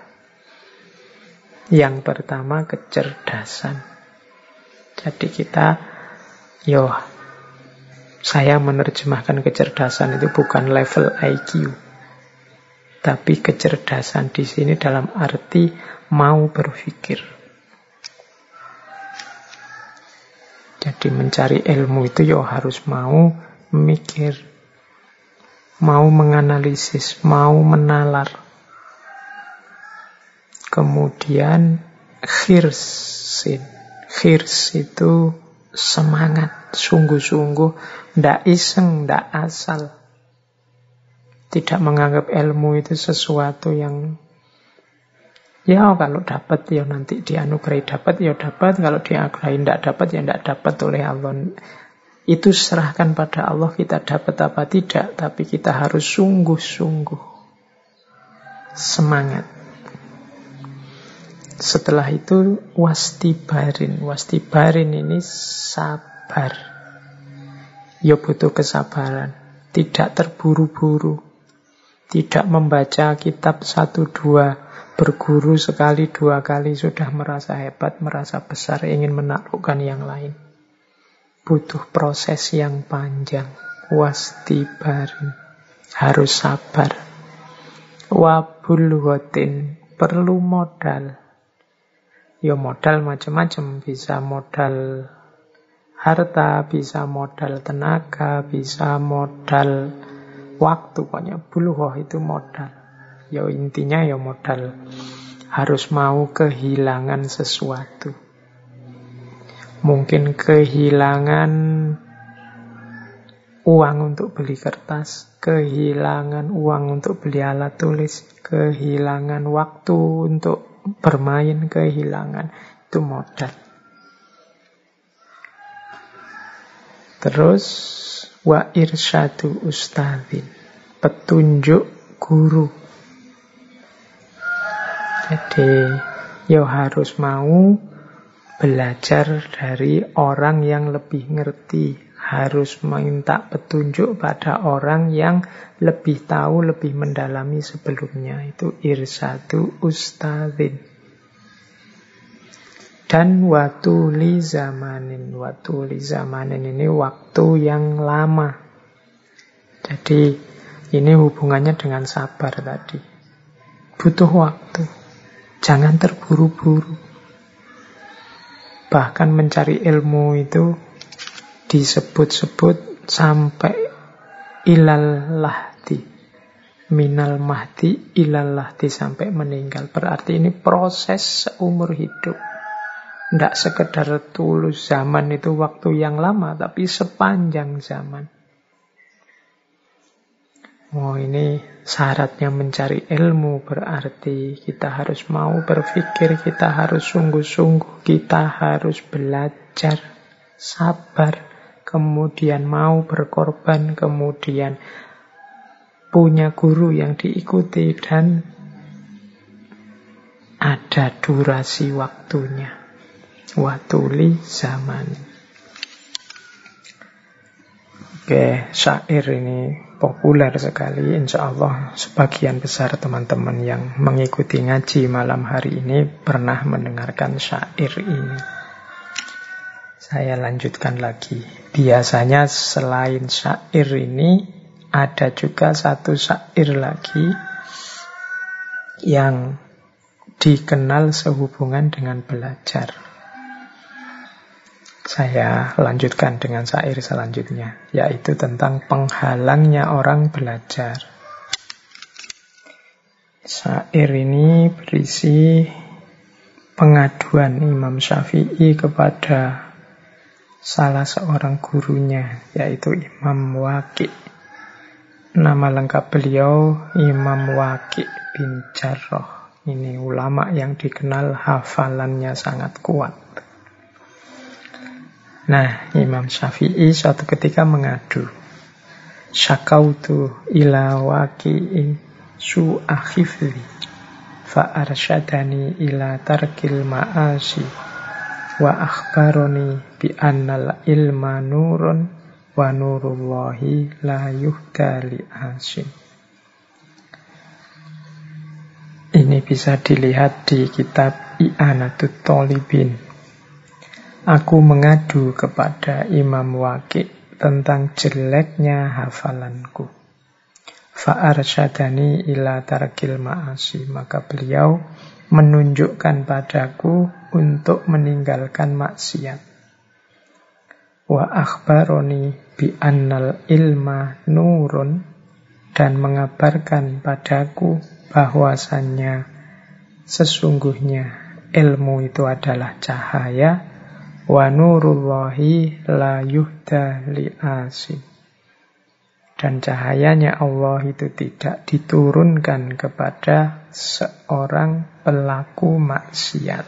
Yang pertama kecerdasan. Jadi kita, yo, saya menerjemahkan kecerdasan itu bukan level IQ, tapi kecerdasan di sini dalam arti mau berpikir. Jadi mencari ilmu itu yo harus mau mikir, mau menganalisis, mau menalar. Kemudian khirsin. Khirs itu semangat, sungguh-sungguh, ndak iseng, ndak asal. Tidak menganggap ilmu itu sesuatu yang Ya kalau dapat ya nanti dianugerahi dapat ya dapat, kalau dianugerahi tidak dapat ya tidak dapat oleh Allah. Itu serahkan pada Allah kita dapat apa tidak, tapi kita harus sungguh-sungguh semangat setelah itu wastibarin. Wastibarin ini sabar. Ya butuh kesabaran. Tidak terburu-buru. Tidak membaca kitab satu dua. Berguru sekali dua kali sudah merasa hebat, merasa besar, ingin menaklukkan yang lain. Butuh proses yang panjang. Wastibarin. Harus sabar. Wabulwatin. Perlu modal Ya modal macam-macam, bisa modal harta, bisa modal tenaga, bisa modal waktu. Pokoknya buluhoh itu modal. Ya intinya ya modal. Harus mau kehilangan sesuatu. Mungkin kehilangan uang untuk beli kertas, kehilangan uang untuk beli alat tulis, kehilangan waktu untuk bermain kehilangan itu modal. Terus wa irsyadu ustadzin, petunjuk guru. Jadi ya harus mau belajar dari orang yang lebih ngerti, harus minta petunjuk pada orang yang lebih tahu, lebih mendalami sebelumnya. Itu irsatu ustadzin. Dan watuli zamanin. Watuli zamanin ini waktu yang lama. Jadi ini hubungannya dengan sabar tadi. Butuh waktu. Jangan terburu-buru. Bahkan mencari ilmu itu disebut-sebut sampai ilal lahdi. Minal mahdi ilal lahdi sampai meninggal. Berarti ini proses seumur hidup. Tidak sekedar tulus zaman itu waktu yang lama, tapi sepanjang zaman. Oh ini syaratnya mencari ilmu berarti kita harus mau berpikir, kita harus sungguh-sungguh, kita harus belajar, sabar, kemudian mau berkorban, kemudian punya guru yang diikuti dan ada durasi waktunya. Watuli zaman. Oke, syair ini populer sekali. Insya Allah sebagian besar teman-teman yang mengikuti ngaji malam hari ini pernah mendengarkan syair ini. Saya lanjutkan lagi. Biasanya selain syair ini ada juga satu syair lagi yang dikenal sehubungan dengan belajar. Saya lanjutkan dengan syair selanjutnya, yaitu tentang penghalangnya orang belajar. Syair ini berisi pengaduan Imam Syafi'i kepada salah seorang gurunya, yaitu Imam Waki. Nama lengkap beliau Imam Waki bin Jarrah. Ini ulama yang dikenal hafalannya sangat kuat. Nah, Imam Syafi'i suatu ketika mengadu. Syakautu ila waki'in su'akhifli fa'arsyadani ila tarkil ma'asi wa akhbaroni bi annal ilma nurun wa nurullahi la yuhda li asin. Ini bisa dilihat di kitab I'anatut Tolibin. Aku mengadu kepada Imam Waki tentang jeleknya hafalanku. Fa'arsyadani ila tarkil ma'asi. Maka beliau menunjukkan padaku untuk meninggalkan maksiat. Wa akhbaroni bi annal ilma nurun dan mengabarkan padaku bahwasannya sesungguhnya ilmu itu adalah cahaya wa nurullahi la yuhda li asin dan cahayanya Allah itu tidak diturunkan kepada seorang pelaku maksiat.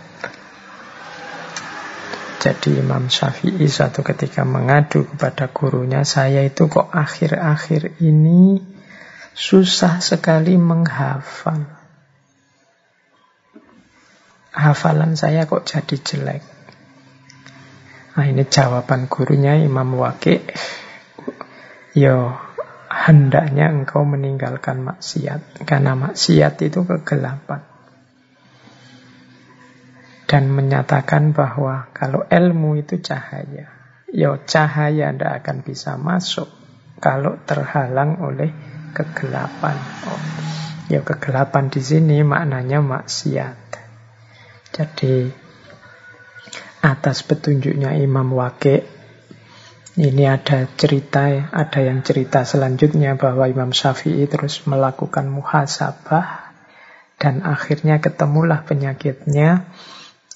Jadi Imam Syafi'i suatu ketika mengadu kepada gurunya, saya itu kok akhir-akhir ini susah sekali menghafal. hafalan saya kok jadi jelek. Nah ini jawaban gurunya Imam Waqi. Yo, hendaknya engkau meninggalkan maksiat. Karena maksiat itu kegelapan. Dan menyatakan bahwa kalau ilmu itu cahaya. Yo cahaya tidak akan bisa masuk kalau terhalang oleh kegelapan. Oh, ya kegelapan di sini maknanya maksiat. Jadi atas petunjuknya Imam Waqi ini ada cerita, ada yang cerita selanjutnya bahwa Imam Syafi'i terus melakukan muhasabah dan akhirnya ketemulah penyakitnya.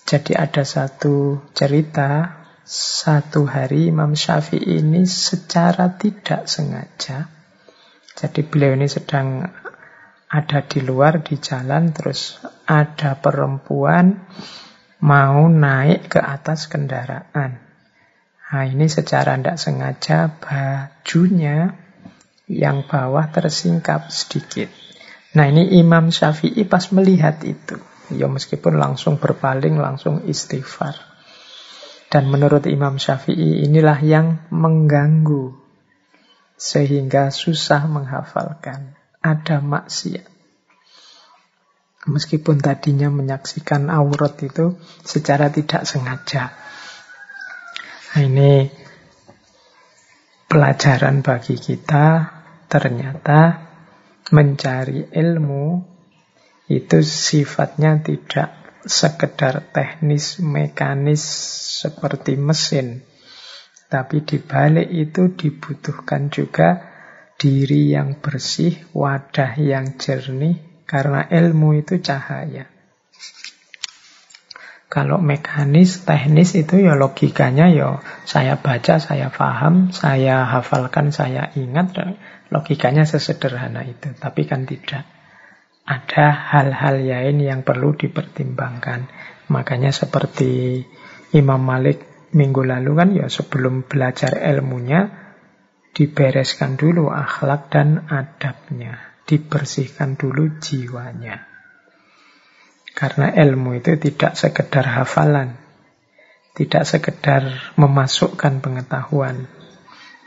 Jadi ada satu cerita, satu hari Imam Syafi'i ini secara tidak sengaja, jadi beliau ini sedang ada di luar di jalan terus ada perempuan mau naik ke atas kendaraan. Nah ini secara tidak sengaja bajunya yang bawah tersingkap sedikit. Nah ini Imam Syafi'i pas melihat itu. Ya meskipun langsung berpaling, langsung istighfar. Dan menurut Imam Syafi'i inilah yang mengganggu. Sehingga susah menghafalkan. Ada maksiat. Meskipun tadinya menyaksikan aurat itu secara tidak sengaja. Nah, ini pelajaran bagi kita ternyata mencari ilmu itu sifatnya tidak sekedar teknis mekanis seperti mesin tapi di balik itu dibutuhkan juga diri yang bersih, wadah yang jernih karena ilmu itu cahaya. Kalau mekanis, teknis itu ya logikanya ya saya baca, saya paham, saya hafalkan, saya ingat. Logikanya sesederhana itu. Tapi kan tidak. Ada hal-hal lain yang perlu dipertimbangkan. Makanya seperti Imam Malik minggu lalu kan ya sebelum belajar ilmunya dibereskan dulu akhlak dan adabnya. Dibersihkan dulu jiwanya. Karena ilmu itu tidak sekedar hafalan, tidak sekedar memasukkan pengetahuan,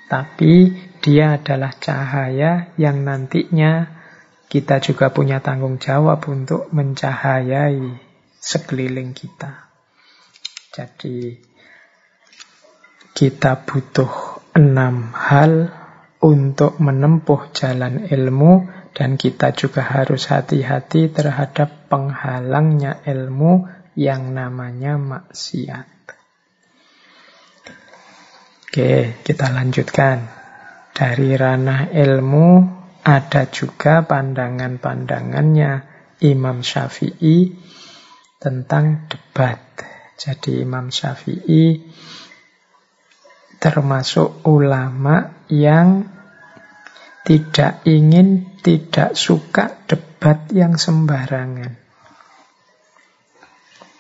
tapi dia adalah cahaya yang nantinya kita juga punya tanggung jawab untuk mencahayai sekeliling kita. Jadi kita butuh enam hal untuk menempuh jalan ilmu dan kita juga harus hati-hati terhadap penghalangnya ilmu yang namanya maksiat. Oke, kita lanjutkan. Dari ranah ilmu ada juga pandangan-pandangannya Imam Syafi'i tentang debat. Jadi Imam Syafi'i termasuk ulama yang tidak ingin, tidak suka debat yang sembarangan.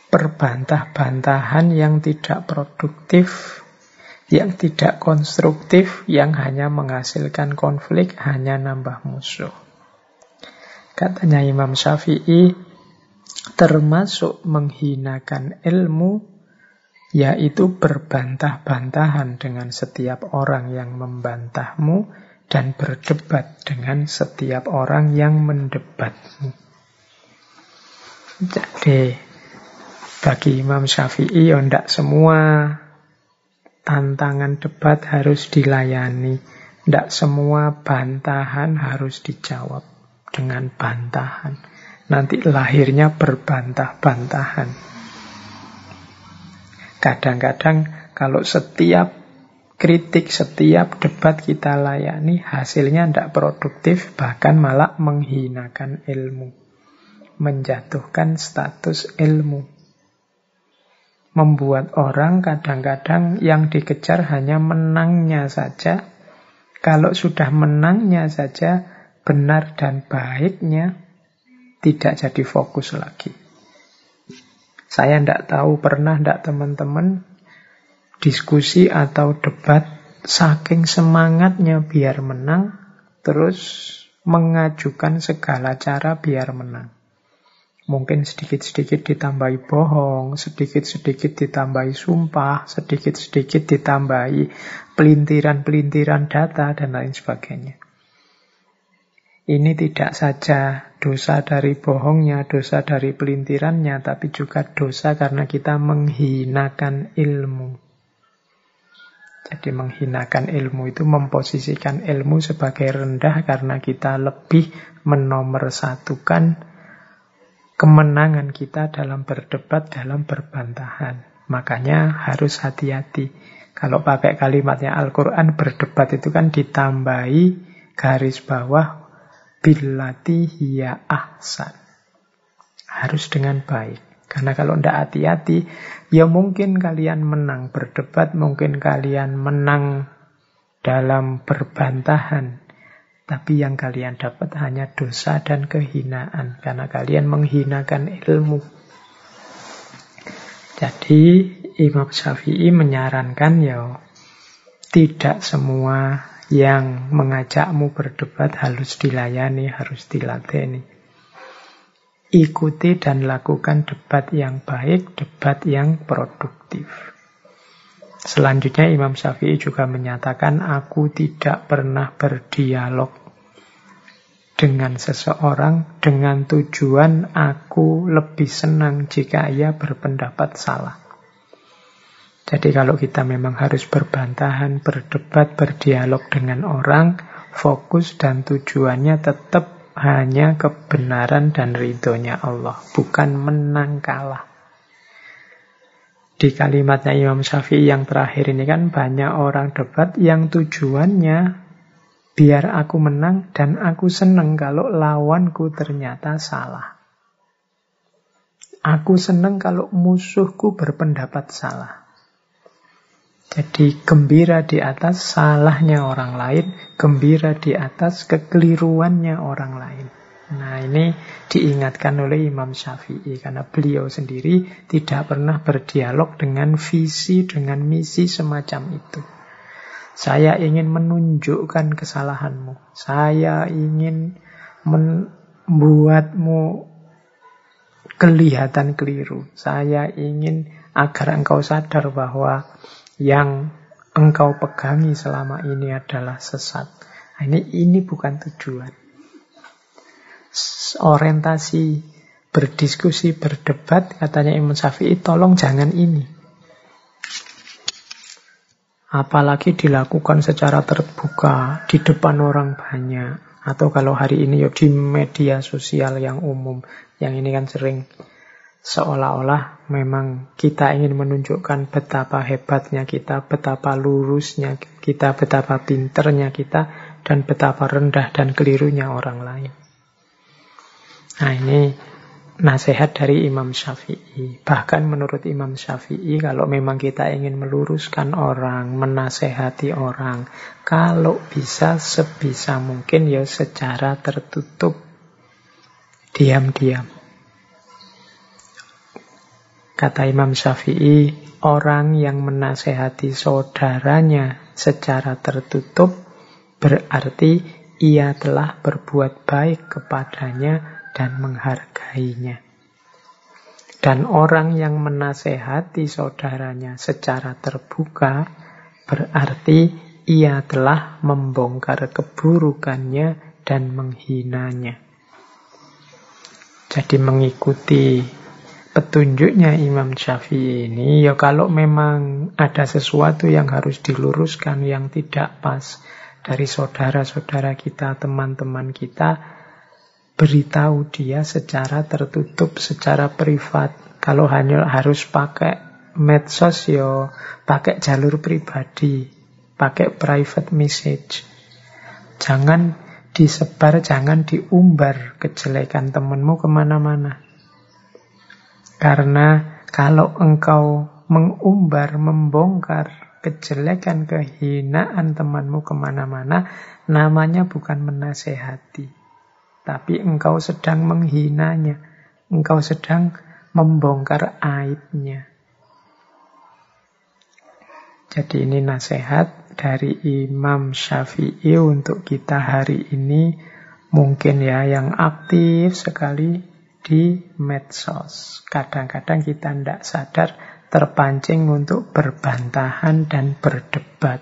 Perbantah-bantahan yang tidak produktif, yang tidak konstruktif, yang hanya menghasilkan konflik, hanya nambah musuh. Katanya Imam Syafi'i, termasuk menghinakan ilmu, yaitu berbantah-bantahan dengan setiap orang yang membantahmu, dan berdebat dengan setiap orang yang mendebatmu. Jadi, bagi Imam Syafi'i, ya tidak semua tantangan debat harus dilayani. Tidak semua bantahan harus dijawab dengan bantahan. Nanti lahirnya berbantah-bantahan. Kadang-kadang kalau setiap kritik setiap debat kita layani hasilnya tidak produktif bahkan malah menghinakan ilmu menjatuhkan status ilmu membuat orang kadang-kadang yang dikejar hanya menangnya saja kalau sudah menangnya saja benar dan baiknya tidak jadi fokus lagi saya tidak tahu pernah tidak teman-teman diskusi atau debat saking semangatnya biar menang terus mengajukan segala cara biar menang. Mungkin sedikit-sedikit ditambahi bohong, sedikit-sedikit ditambahi sumpah, sedikit-sedikit ditambahi pelintiran-pelintiran data, dan lain sebagainya. Ini tidak saja dosa dari bohongnya, dosa dari pelintirannya, tapi juga dosa karena kita menghinakan ilmu. Jadi menghinakan ilmu itu memposisikan ilmu sebagai rendah karena kita lebih menomorsatukan kemenangan kita dalam berdebat, dalam berbantahan. Makanya harus hati-hati. Kalau pakai kalimatnya Al-Quran, berdebat itu kan ditambahi garis bawah billati hiya ahsan. Harus dengan baik. Karena kalau tidak hati-hati, ya mungkin kalian menang berdebat, mungkin kalian menang dalam berbantahan. Tapi yang kalian dapat hanya dosa dan kehinaan karena kalian menghinakan ilmu. Jadi Imam Syafi'i menyarankan ya tidak semua yang mengajakmu berdebat harus dilayani, harus dilateni. Ikuti dan lakukan debat yang baik, debat yang produktif. Selanjutnya Imam Syafi'i juga menyatakan aku tidak pernah berdialog dengan seseorang dengan tujuan aku lebih senang jika ia berpendapat salah. Jadi kalau kita memang harus berbantahan, berdebat, berdialog dengan orang, fokus dan tujuannya tetap hanya kebenaran dan ridhonya Allah, bukan menang kalah. Di kalimatnya Imam Syafi'i yang terakhir ini kan banyak orang debat yang tujuannya Biar aku menang dan aku senang kalau lawanku ternyata salah. Aku senang kalau musuhku berpendapat salah. Jadi gembira di atas salahnya orang lain, gembira di atas kekeliruannya orang lain. Nah ini diingatkan oleh Imam Syafi'i karena beliau sendiri tidak pernah berdialog dengan visi, dengan misi semacam itu. Saya ingin menunjukkan kesalahanmu. Saya ingin membuatmu kelihatan keliru. Saya ingin agar engkau sadar bahwa yang engkau pegangi selama ini adalah sesat. Nah, ini ini bukan tujuan. Orientasi berdiskusi, berdebat, katanya Imam Syafi'i, tolong jangan ini. Apalagi dilakukan secara terbuka di depan orang banyak. Atau kalau hari ini ya di media sosial yang umum. Yang ini kan sering seolah-olah memang kita ingin menunjukkan betapa hebatnya kita, betapa lurusnya kita, betapa pinternya kita, dan betapa rendah dan kelirunya orang lain. Nah ini nasihat dari Imam Syafi'i. Bahkan menurut Imam Syafi'i, kalau memang kita ingin meluruskan orang, menasehati orang, kalau bisa sebisa mungkin ya secara tertutup, diam-diam. Kata Imam Syafi'i, orang yang menasehati saudaranya secara tertutup berarti ia telah berbuat baik kepadanya dan menghargainya. Dan orang yang menasehati saudaranya secara terbuka berarti ia telah membongkar keburukannya dan menghinanya. Jadi mengikuti petunjuknya Imam Syafi'i ini, ya kalau memang ada sesuatu yang harus diluruskan yang tidak pas dari saudara-saudara kita, teman-teman kita, beritahu dia secara tertutup, secara privat. Kalau hanya harus pakai medsos yo, pakai jalur pribadi, pakai private message. Jangan disebar, jangan diumbar kejelekan temanmu ke mana-mana. Karena kalau engkau mengumbar, membongkar kejelekan, kehinaan temanmu ke mana-mana, namanya bukan menasehati tapi engkau sedang menghinanya, engkau sedang membongkar aibnya. Jadi ini nasihat dari Imam Syafi'i untuk kita hari ini. Mungkin ya yang aktif sekali di medsos. Kadang-kadang kita tidak sadar terpancing untuk berbantahan dan berdebat.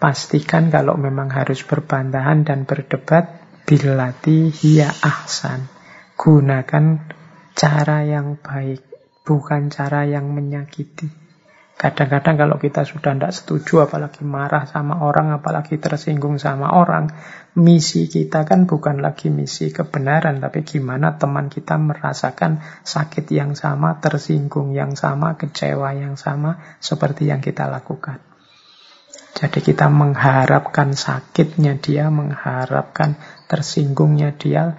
Pastikan kalau memang harus berbantahan dan berdebat, bilati hiya ahsan. Gunakan cara yang baik, bukan cara yang menyakiti. Kadang-kadang kalau kita sudah tidak setuju, apalagi marah sama orang, apalagi tersinggung sama orang, misi kita kan bukan lagi misi kebenaran, tapi gimana teman kita merasakan sakit yang sama, tersinggung yang sama, kecewa yang sama, seperti yang kita lakukan. Jadi kita mengharapkan sakitnya dia, mengharapkan tersinggungnya dia,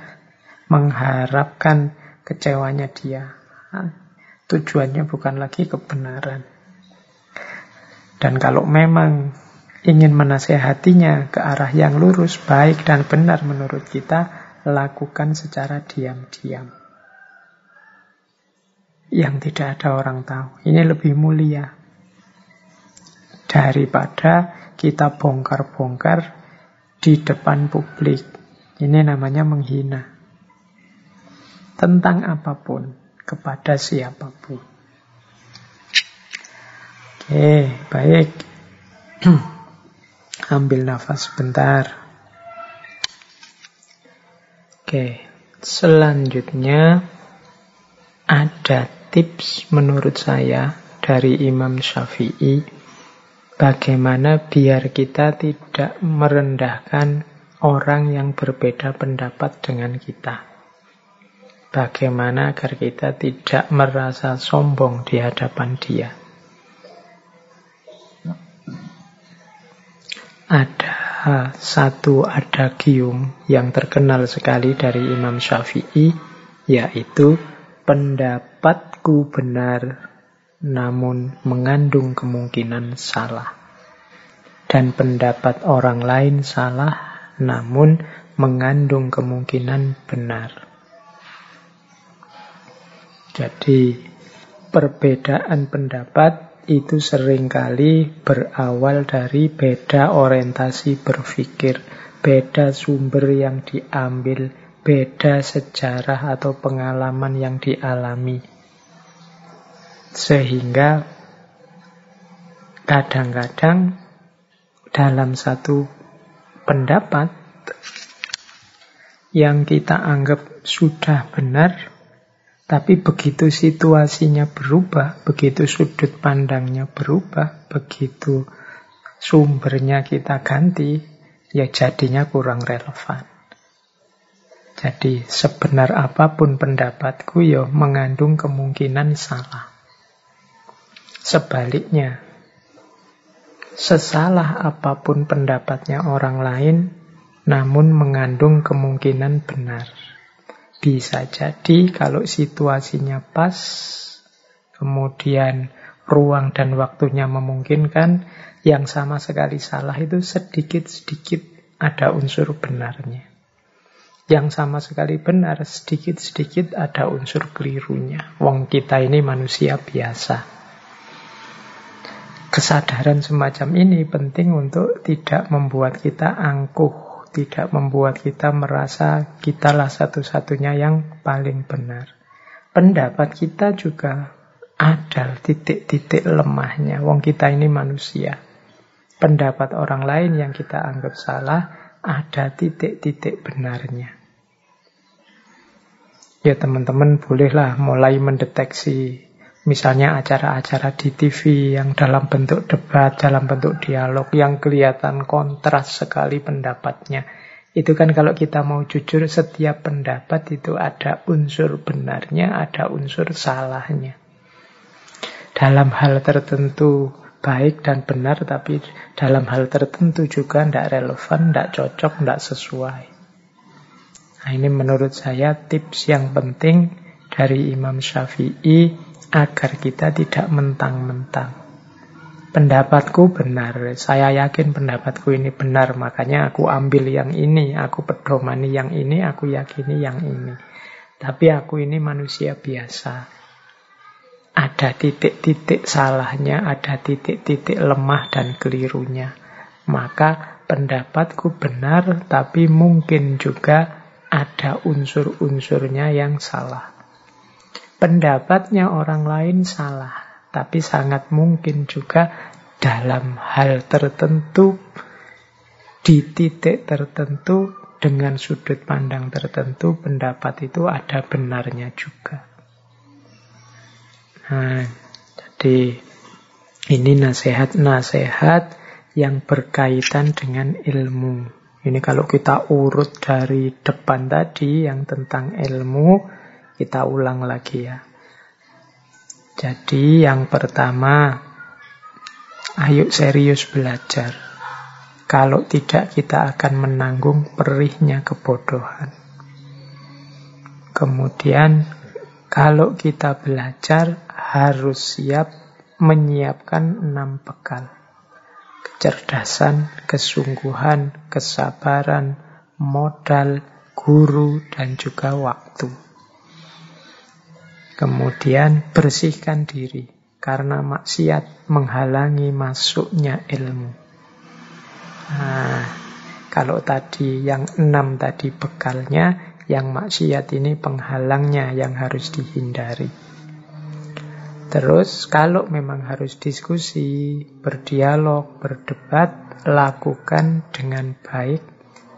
mengharapkan kecewanya dia. Nah, tujuannya bukan lagi kebenaran. Dan kalau memang ingin menasehatinya ke arah yang lurus, baik dan benar menurut kita, lakukan secara diam-diam. Yang tidak ada orang tahu. Ini lebih mulia. Daripada kita bongkar-bongkar di depan publik. Ini namanya menghina. Tentang apa pun, kepada siapa pun. Oke, baik. <clears throat> Ambil nafas sebentar. Oke, selanjutnya ada tips menurut saya dari Imam Syafi'i bagaimana biar kita tidak merendahkan orang yang berbeda pendapat dengan kita. Bagaimana agar kita tidak merasa sombong di hadapan dia. Ada satu adagium yang terkenal sekali dari Imam Syafi'i, yaitu pendapatku benar namun mengandung kemungkinan salah. Dan pendapat orang lain salah namun mengandung kemungkinan benar. Jadi perbedaan pendapat itu sering kali berawal dari beda orientasi berpikir, beda sumber yang diambil, beda sejarah atau pengalaman yang dialami. Sehingga kadang-kadang dalam satu pendapat yang kita anggap sudah benar tapi begitu situasinya berubah, begitu sudut pandangnya berubah, begitu sumbernya kita ganti, ya jadinya kurang relevan. Jadi sebenar apa pun pendapatku ya mengandung kemungkinan salah. Sebaliknya, sesalah apa pun pendapatnya orang lain, namun mengandung kemungkinan benar. Bisa jadi kalau situasinya pas, kemudian ruang dan waktunya memungkinkan, yang sama sekali salah itu sedikit-sedikit ada unsur benarnya. Yang sama sekali benar, sedikit-sedikit ada unsur kelirunya. Wong kita ini manusia biasa. Kesadaran semacam ini penting untuk tidak membuat kita angkuh tidak membuat kita merasa kitalah satu-satunya yang paling benar. Pendapat kita juga ada titik-titik lemahnya. Wong kita ini manusia. Pendapat orang lain yang kita anggap salah ada titik-titik benarnya. Ya teman-teman bolehlah mulai mendeteksi Misalnya acara-acara di TV yang dalam bentuk debat, dalam bentuk dialog, yang kelihatan kontras sekali pendapatnya. Itu kan kalau kita mau jujur, setiap pendapat itu ada unsur benarnya, ada unsur salahnya. Dalam hal tertentu baik dan benar, tapi dalam hal tertentu juga tidak relevan, tidak cocok, tidak sesuai. Nah ini menurut saya tips yang penting dari Imam Syafi'i agar kita tidak mentang-mentang. Pendapatku benar, saya yakin pendapatku ini benar, makanya aku ambil yang ini, aku pedomani yang ini, aku yakini yang ini. Tapi aku ini manusia biasa. Ada titik-titik salahnya, ada titik-titik lemah dan kelirunya. Maka pendapatku benar, tapi mungkin juga ada unsur-unsurnya yang salah. Pendapatnya orang lain salah, tapi sangat mungkin juga dalam hal tertentu, di titik tertentu, dengan sudut pandang tertentu, pendapat itu ada benarnya juga. Nah, jadi ini nasihat-nasihat yang berkaitan dengan ilmu. Ini kalau kita urut dari depan tadi yang tentang ilmu, kita ulang lagi ya. Jadi yang pertama, ayo serius belajar. Kalau tidak kita akan menanggung perihnya kebodohan. Kemudian kalau kita belajar harus siap menyiapkan enam bekal kecerdasan, kesungguhan, kesabaran, modal, guru, dan juga waktu. Kemudian bersihkan diri, karena maksiat menghalangi masuknya ilmu. Nah, kalau tadi yang enam tadi bekalnya, yang maksiat ini penghalangnya yang harus dihindari. Terus kalau memang harus diskusi, berdialog, berdebat, lakukan dengan baik.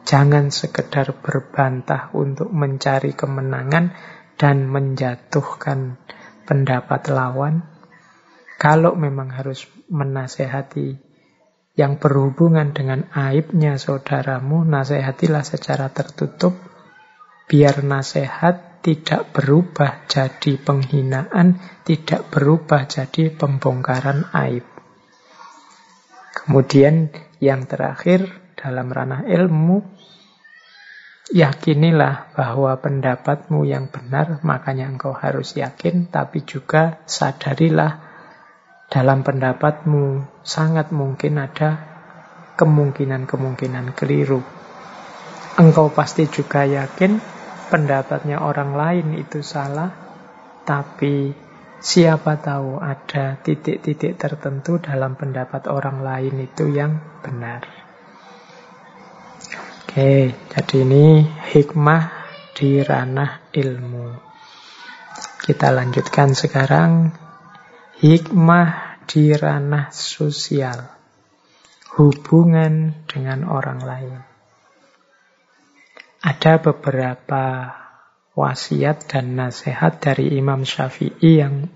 Jangan sekedar berbantah untuk mencari kemenangan dan menjatuhkan pendapat lawan. Kalau memang harus menasehati yang berhubungan dengan aibnya saudaramu, nasehatilah secara tertutup, biar nasihat tidak berubah jadi penghinaan, tidak berubah jadi pembongkaran aib. Kemudian yang terakhir dalam ranah ilmu, yakinilah bahwa pendapatmu yang benar, makanya engkau harus yakin, tapi juga sadarilah dalam pendapatmu sangat mungkin ada kemungkinan-kemungkinan keliru. Engkau pasti juga yakin pendapatnya orang lain itu salah, tapi siapa tahu ada titik-titik tertentu dalam pendapat orang lain itu yang benar. Oke, jadi ini hikmah di ranah ilmu. Kita lanjutkan sekarang hikmah di ranah sosial. Hubungan dengan orang lain. Ada beberapa wasiat dan nasihat dari Imam Syafi'i yang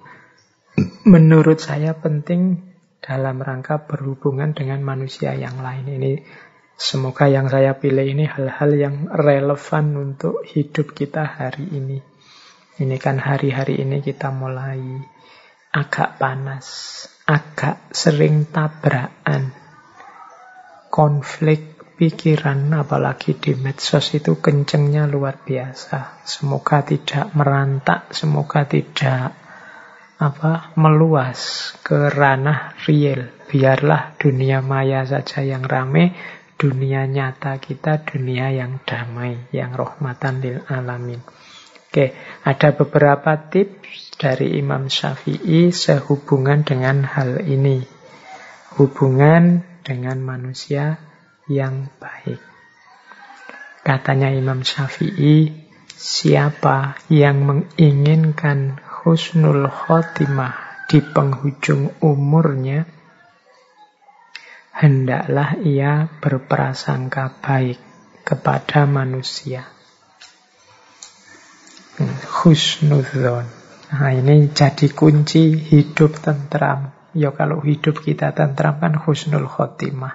menurut saya penting dalam rangka berhubungan dengan manusia yang lain. Ini semoga yang saya pilih ini hal-hal yang relevan untuk hidup kita hari ini. Ini kan hari-hari ini kita mulai agak panas, agak sering tabrakan, konflik pikiran apalagi di medsos itu kencengnya luar biasa. Semoga tidak merantak, semoga tidak apa meluas ke ranah real. Biarlah dunia maya saja yang rame, dunia nyata kita dunia yang damai, yang rahmatan lil alamin. Oke, ada beberapa tips dari Imam Syafi'i sehubungan dengan hal ini. Hubungan dengan manusia yang baik. Katanya Imam Syafi'i, siapa yang menginginkan husnul khotimah di penghujung umurnya, hendaklah ia berprasangka baik kepada manusia. Husnudzon. Nah ini jadi kunci hidup tentram. Ya kalau hidup kita tentram kan husnul khotimah.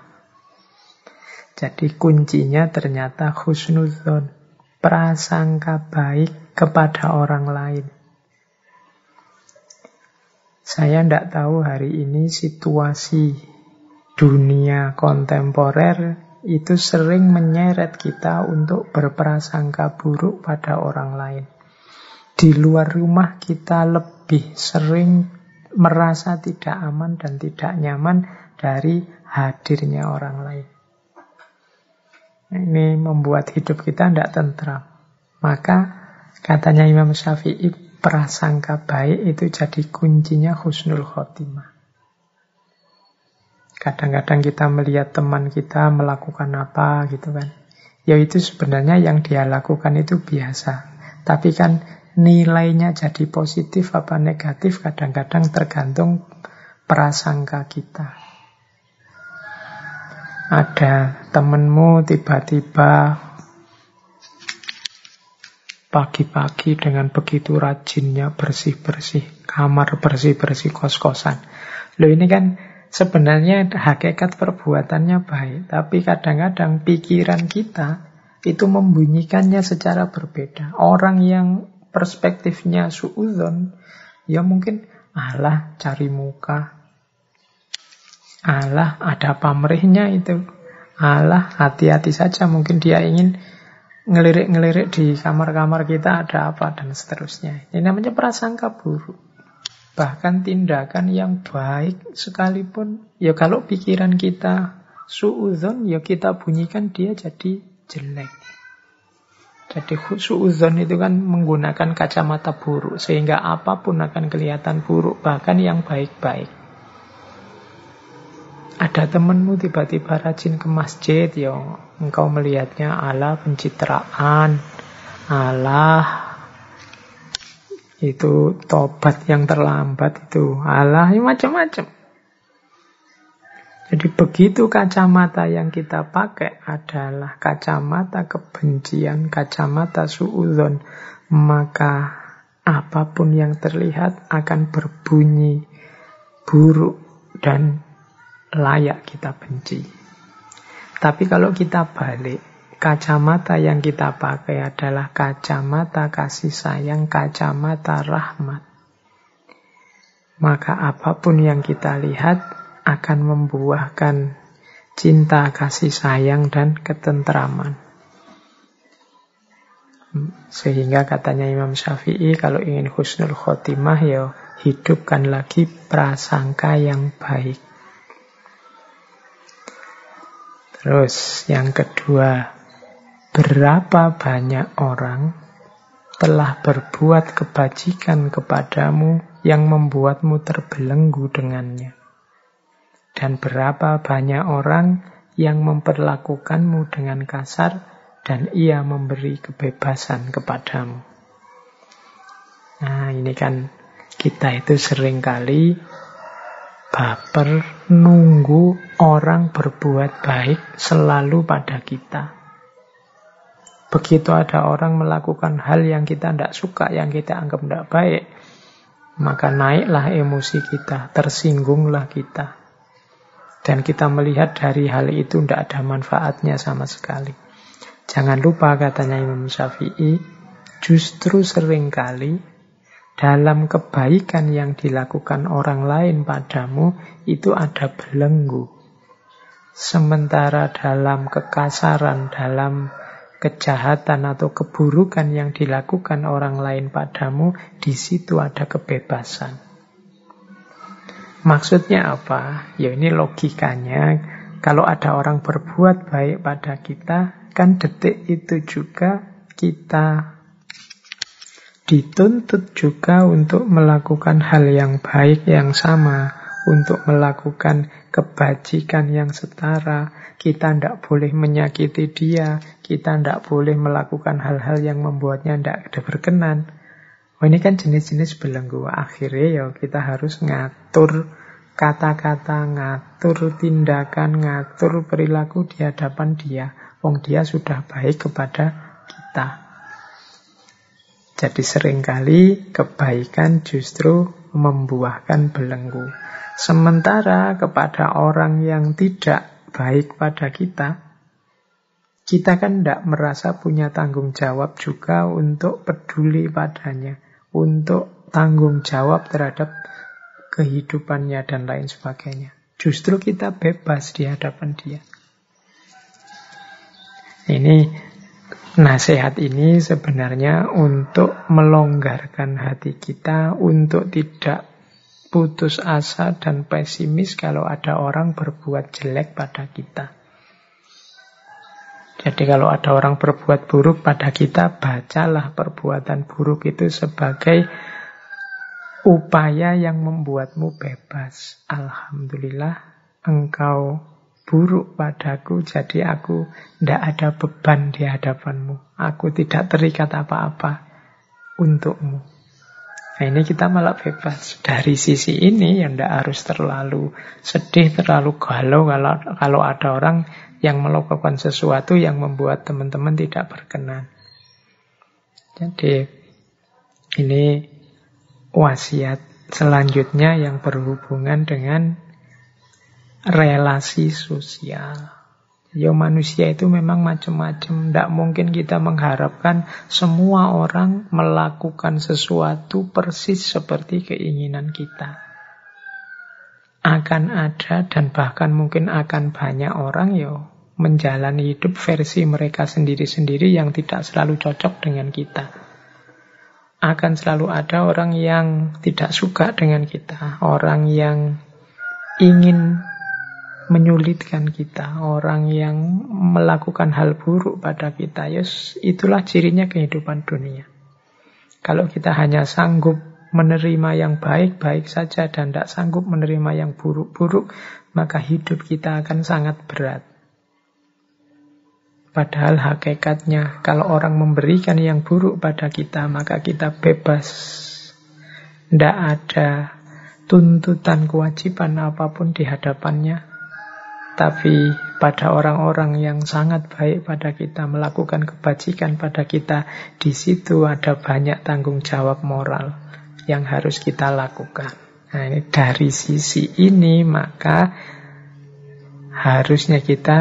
Jadi kuncinya ternyata husnuzon, prasangka baik kepada orang lain. Saya tidak tahu hari ini situasi dunia kontemporer itu sering menyeret kita untuk berprasangka buruk pada orang lain. Di luar rumah kita lebih sering merasa tidak aman dan tidak nyaman dari hadirnya orang lain. Ini membuat hidup kita tidak tentram. Maka katanya Imam Syafi'i, prasangka baik itu jadi kuncinya husnul khotimah. Kadang-kadang kita melihat teman kita melakukan apa gitu kan. Ya itu sebenarnya yang dia lakukan itu biasa. Tapi kan nilainya jadi positif apa negatif kadang-kadang tergantung prasangka kita. Ada temenmu tiba-tiba pagi-pagi dengan begitu rajinnya bersih-bersih kamar, bersih-bersih kos-kosan. Loh ini kan sebenarnya hakikat perbuatannya baik, tapi kadang-kadang pikiran kita itu membunyikannya secara berbeda. Orang yang perspektifnya suudon, ya mungkin Allah cari muka, Allah ada pamrihnya itu. Allah hati-hati saja mungkin dia ingin ngelirik-ngelirik di kamar-kamar kita ada apa dan seterusnya. Ini namanya prasangka buruk. Bahkan tindakan yang baik sekalipun, ya kalau pikiran kita suuzon, ya kita bunyikan dia jadi jelek. Jadi suuzon itu kan menggunakan kacamata buruk, sehingga apa pun akan kelihatan buruk, bahkan yang baik-baik. Ada temenmu tiba-tiba rajin ke masjid, ya engkau melihatnya Allah pencitraan, Allah itu tobat yang terlambat itu Allah ya macam-macam. Jadi begitu kacamata yang kita pakai adalah kacamata kebencian, kacamata suudon, maka apa pun yang terlihat akan berbunyi buruk dan layak kita benci. Tapi kalau kita balik, kacamata yang kita pakai adalah kacamata kasih sayang, kacamata rahmat. Maka apa pun yang kita lihat akan membuahkan cinta, kasih sayang, dan ketentraman. Sehingga katanya Imam Syafi'i kalau ingin husnul khotimah ya hidupkan lagi prasangka yang baik. Terus yang kedua, berapa banyak orang telah berbuat kebajikan kepadamu yang membuatmu terbelenggu dengannya? Dan berapa banyak orang yang memperlakukanmu dengan kasar dan ia memberi kebebasan kepadamu? Nah, ini kan kita itu sering kali baper nunggu orang berbuat baik selalu pada kita. Begitu ada orang melakukan hal yang kita tidak suka, yang kita anggap tidak baik, maka naiklah emosi kita, tersinggunglah kita. Dan kita melihat dari hal itu tidak ada manfaatnya sama sekali. Jangan lupa katanya Imam Syafi'i, justru sering kali dalam kebaikan yang dilakukan orang lain padamu itu ada belenggu. Sementara dalam kekasaran, dalam kejahatan atau keburukan yang dilakukan orang lain padamu, di situ ada kebebasan. Maksudnya apa? Ya ini logikanya. Kalau ada orang berbuat baik pada kita, kan detik itu juga kita dituntut juga untuk melakukan hal yang baik yang sama, untuk melakukan kebajikan yang setara. Kita tidak boleh menyakiti dia, kita tidak boleh melakukan hal-hal yang membuatnya tidak ada berkenan. Oh, ini kan jenis-jenis belenggu. Akhirnya ya kita harus ngatur kata-kata, ngatur tindakan, ngatur perilaku di hadapan dia. Wong dia sudah baik kepada kita. Jadi sering kali kebaikan justru membuahkan belenggu. Sementara kepada orang yang tidak baik pada kita, kita kan tidak merasa punya tanggung jawab juga untuk peduli padanya, untuk tanggung jawab terhadap kehidupannya dan lain sebagainya. Justru kita bebas di hadapan dia. Ini Nasihat ini sebenarnya untuk melonggarkan hati kita, untuk tidak putus asa dan pesimis kalau ada orang berbuat jelek pada kita. Jadi kalau ada orang berbuat buruk pada kita, bacalah perbuatan buruk itu sebagai upaya yang membuatmu bebas. Alhamdulillah, engkau buruk padaku, jadi aku tidak ada beban di hadapanmu. Aku tidak terikat apa-apa untukmu. Nah ini kita malah bebas. Dari sisi ini yang tidak harus terlalu sedih, terlalu galau kalau, kalau ada orang yang melakukan sesuatu yang membuat teman-teman tidak berkenan. Jadi ini wasiat selanjutnya yang berhubungan dengan relasi sosial. Ya manusia itu memang macam-macam. Tidak mungkin kita mengharapkan semua orang melakukan sesuatu persis seperti keinginan kita. Akan ada dan bahkan mungkin akan banyak orang ya menjalani hidup versi mereka sendiri-sendiri yang tidak selalu cocok dengan kita. Akan selalu ada orang yang tidak suka dengan kita, orang yang ingin menyulitkan kita, orang yang melakukan hal buruk pada kita. Yes, itulah cirinya kehidupan dunia. Kalau kita hanya sanggup menerima yang baik-baik saja dan tidak sanggup menerima yang buruk-buruk, maka hidup kita akan sangat berat. Padahal hakikatnya kalau orang memberikan yang buruk pada kita, maka kita bebas. Tidak ada tuntutan kewajiban apa pun di hadapannya. Tapi pada orang-orang yang sangat baik pada kita, melakukan kebajikan pada kita, di situ ada banyak tanggung jawab moral yang harus kita lakukan. Nah, ini dari sisi ini maka harusnya kita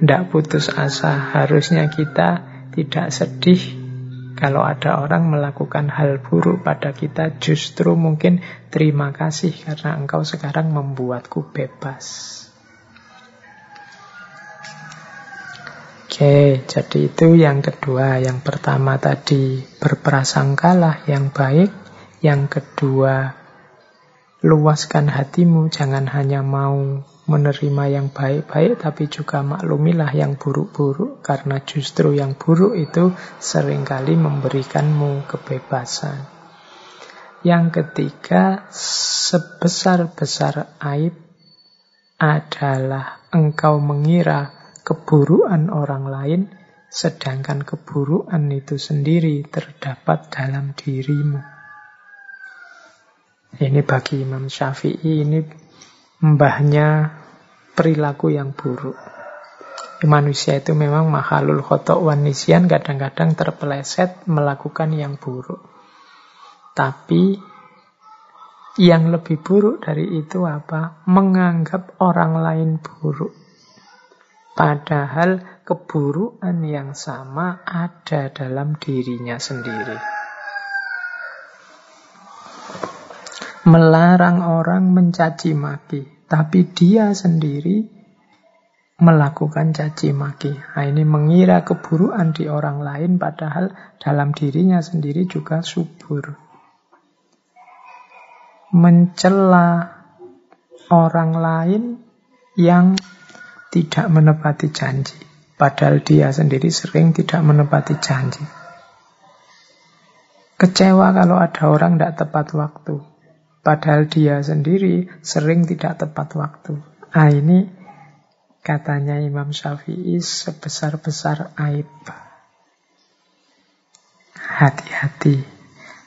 tidak putus asa, harusnya kita tidak sedih kalau ada orang melakukan hal buruk pada kita, justru mungkin terima kasih karena engkau sekarang membuatku bebas. Oke, jadi itu yang kedua. Yang pertama tadi berprasangkalah yang baik. Yang kedua, luaskan hatimu. Jangan hanya mau menerima yang baik-baik, tapi juga maklumilah yang buruk-buruk. Karena justru yang buruk itu sering kali memberikanmu kebebasan. Yang ketiga, sebesar-besar aib adalah engkau mengira keburukan orang lain, sedangkan keburukan itu sendiri terdapat dalam dirimu. Ini bagi Imam Syafi'i ini mbahnya perilaku yang buruk. Manusia itu memang mahalul khotok wanisian kadang-kadang terpeleset melakukan yang buruk. Tapi yang lebih buruk dari itu apa? Menganggap orang lain buruk. Padahal keburukan yang sama ada dalam dirinya sendiri. Melarang orang mencaci maki, tapi dia sendiri melakukan caci maki. Nah, ini mengira keburukan di orang lain, padahal dalam dirinya sendiri juga subur. Mencela orang lain yang tidak menepati janji. Padahal dia sendiri sering tidak menepati janji. Kecewa kalau ada orang tidak tepat waktu. Padahal dia sendiri sering tidak tepat waktu. Ah ini katanya Imam Syafi'i sebesar-besar aib. Hati-hati.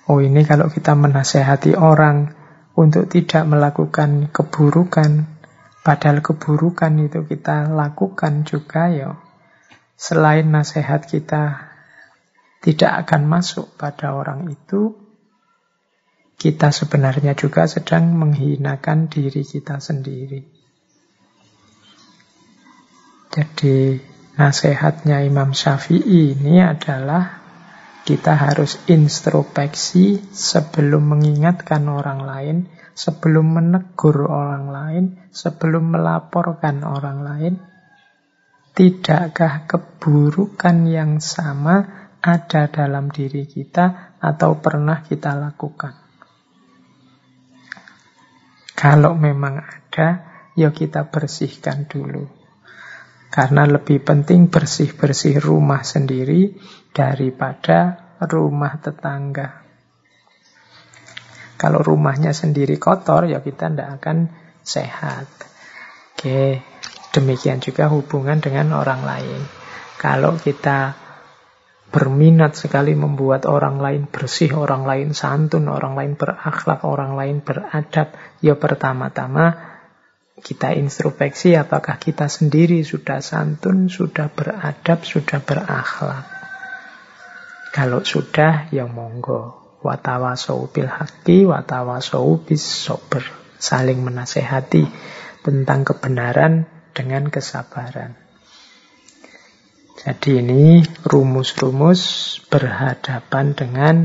Oh ini kalau kita menasehati orang untuk tidak melakukan keburukan, Padahal keburukan itu kita lakukan juga ya. Selain nasihat kita tidak akan masuk pada orang itu, kita sebenarnya juga sedang menghinakan diri kita sendiri. Jadi nasihatnya Imam Syafi'i ini adalah kita harus introspeksi sebelum mengingatkan orang lain sebelum menegur orang lain, sebelum melaporkan orang lain, tidakkah keburukan yang sama ada dalam diri kita atau pernah kita lakukan? Kalau memang ada, ya kita bersihkan dulu. Karena lebih penting bersih-bersih rumah sendiri daripada rumah tetangga. Kalau rumahnya sendiri kotor, ya kita tidak akan sehat. Oke, Demikian juga hubungan dengan orang lain. Kalau kita berminat sekali membuat orang lain bersih, orang lain santun, orang lain berakhlak, orang lain beradab, ya pertama-tama kita introspeksi apakah kita sendiri sudah santun, sudah beradab, sudah berakhlak. Kalau sudah, ya monggo. Watawasau bil haqi, watawasau bis sober. Saling menasehati tentang kebenaran dengan kesabaran. Jadi ini rumus-rumus berhadapan dengan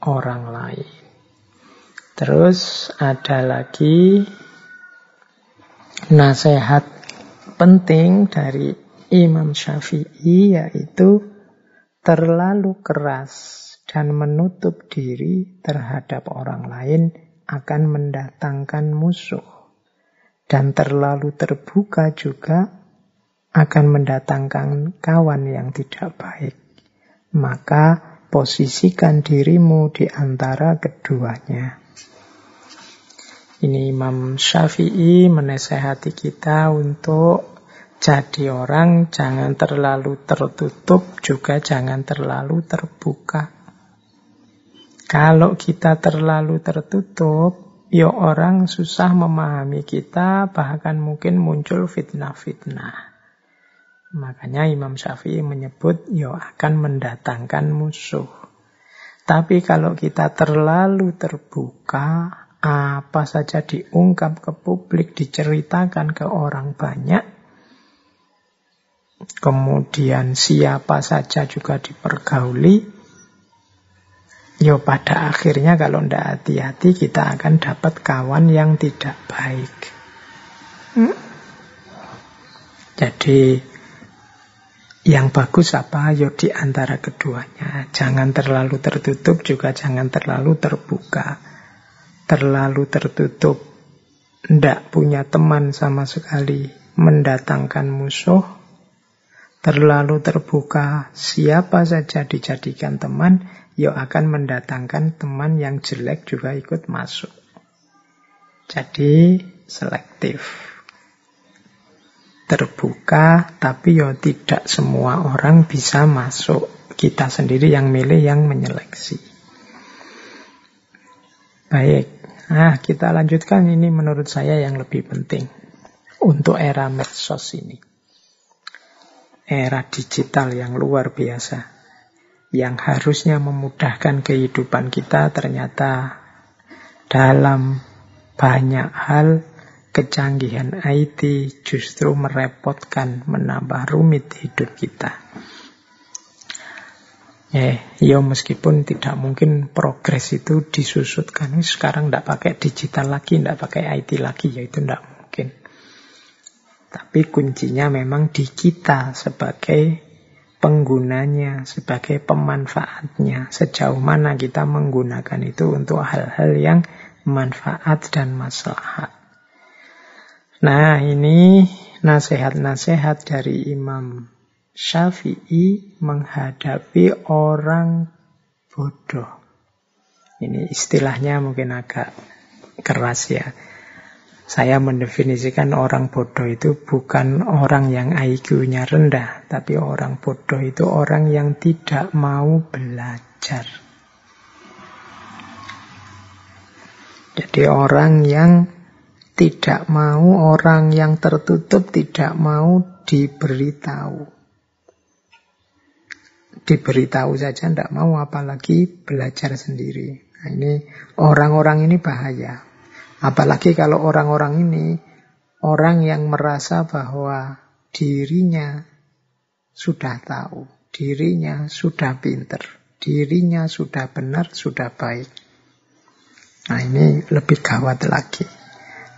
orang lain. Terus ada lagi nasihat penting dari Imam Syafi'i yaitu terlalu keras dan menutup diri terhadap orang lain akan mendatangkan musuh dan terlalu terbuka juga akan mendatangkan kawan yang tidak baik. Maka posisikan dirimu di antara keduanya. Ini Imam Syafi'i menasehati kita untuk jadi orang jangan terlalu tertutup, juga jangan terlalu terbuka. Kalau kita terlalu tertutup, ya orang susah memahami kita, bahkan mungkin muncul fitnah-fitnah. Makanya Imam Syafi'i menyebut ya akan mendatangkan musuh. Tapi kalau kita terlalu terbuka, apa saja diungkap ke publik, diceritakan ke orang banyak, kemudian siapa saja juga dipergauli, Yo pada akhirnya kalau tidak hati-hati kita akan dapat kawan yang tidak baik. Hmm? Jadi yang bagus apa? Yo di antara keduanya. Jangan terlalu tertutup juga jangan terlalu terbuka. Terlalu tertutup, tidak punya teman sama sekali, mendatangkan musuh. Terlalu terbuka, siapa saja dijadikan teman, ya akan mendatangkan teman yang jelek juga ikut masuk. Jadi selektif. Terbuka, tapi ya tidak semua orang bisa masuk. Kita sendiri yang milih, yang menyeleksi. Baik, nah kita lanjutkan ini menurut saya yang lebih penting untuk era medsos ini. Era digital yang luar biasa yang harusnya memudahkan kehidupan kita ternyata dalam banyak hal kecanggihan IT justru merepotkan, menambah rumit hidup kita. Eh, ya meskipun tidak mungkin progres itu disusutkan. Sekarang tidak pakai digital lagi, tidak pakai IT lagi, ya itu tidak. Tapi kuncinya memang di kita sebagai penggunanya, sebagai pemanfaatnya. Sejauh mana kita menggunakan itu untuk hal-hal yang manfaat dan maslahat. Nah, ini nasihat-nasihat dari Imam Syafi'i menghadapi orang bodoh. Ini istilahnya mungkin agak keras ya. Saya mendefinisikan orang bodoh itu bukan orang yang IQ-nya rendah, tapi orang bodoh itu orang yang tidak mau belajar. Jadi orang yang tidak mau, orang yang tertutup tidak mau diberitahu. Diberitahu saja tidak mau, apalagi belajar sendiri. Nah, ini orang-orang ini bahaya. Apalagi kalau orang-orang ini orang yang merasa bahwa dirinya sudah tahu, dirinya sudah pinter, dirinya sudah benar, sudah baik. Nah ini lebih gawat lagi.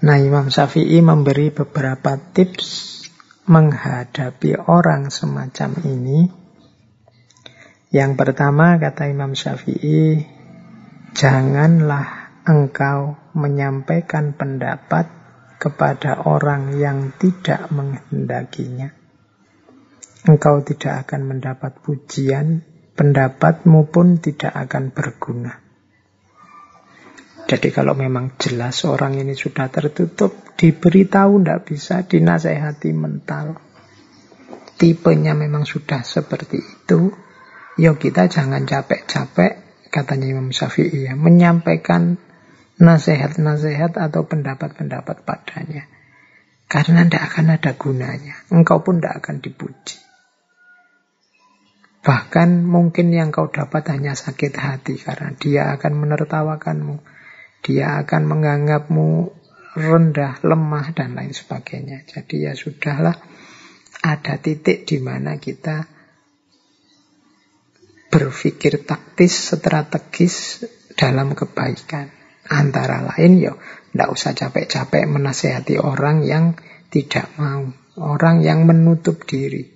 Nah Imam Syafi'i memberi beberapa tips menghadapi orang semacam ini. Yang pertama kata Imam Syafi'i, janganlah engkau menyampaikan pendapat kepada orang yang tidak menghendakinya. Engkau tidak akan mendapat pujian, pendapatmu pun tidak akan berguna. Jadi kalau memang jelas orang ini sudah tertutup, diberitahu tidak bisa, dinasehati mental. Tipenya memang sudah seperti itu, ya kita jangan capek-capek, katanya Imam Syafi'i ya, menyampaikan nasihat-nasihat atau pendapat-pendapat padanya. Karena tidak akan ada gunanya. Engkau pun tidak akan dipuji. Bahkan mungkin yang kau dapat hanya sakit hati karena dia akan menertawakanmu. Dia akan menganggapmu rendah, lemah, dan lain sebagainya. Jadi ya sudahlah, ada titik di mana kita berpikir taktis, strategis dalam kebaikan. Antara lain ya tidak usah capek-capek menasehati orang yang tidak mau. Orang yang menutup diri.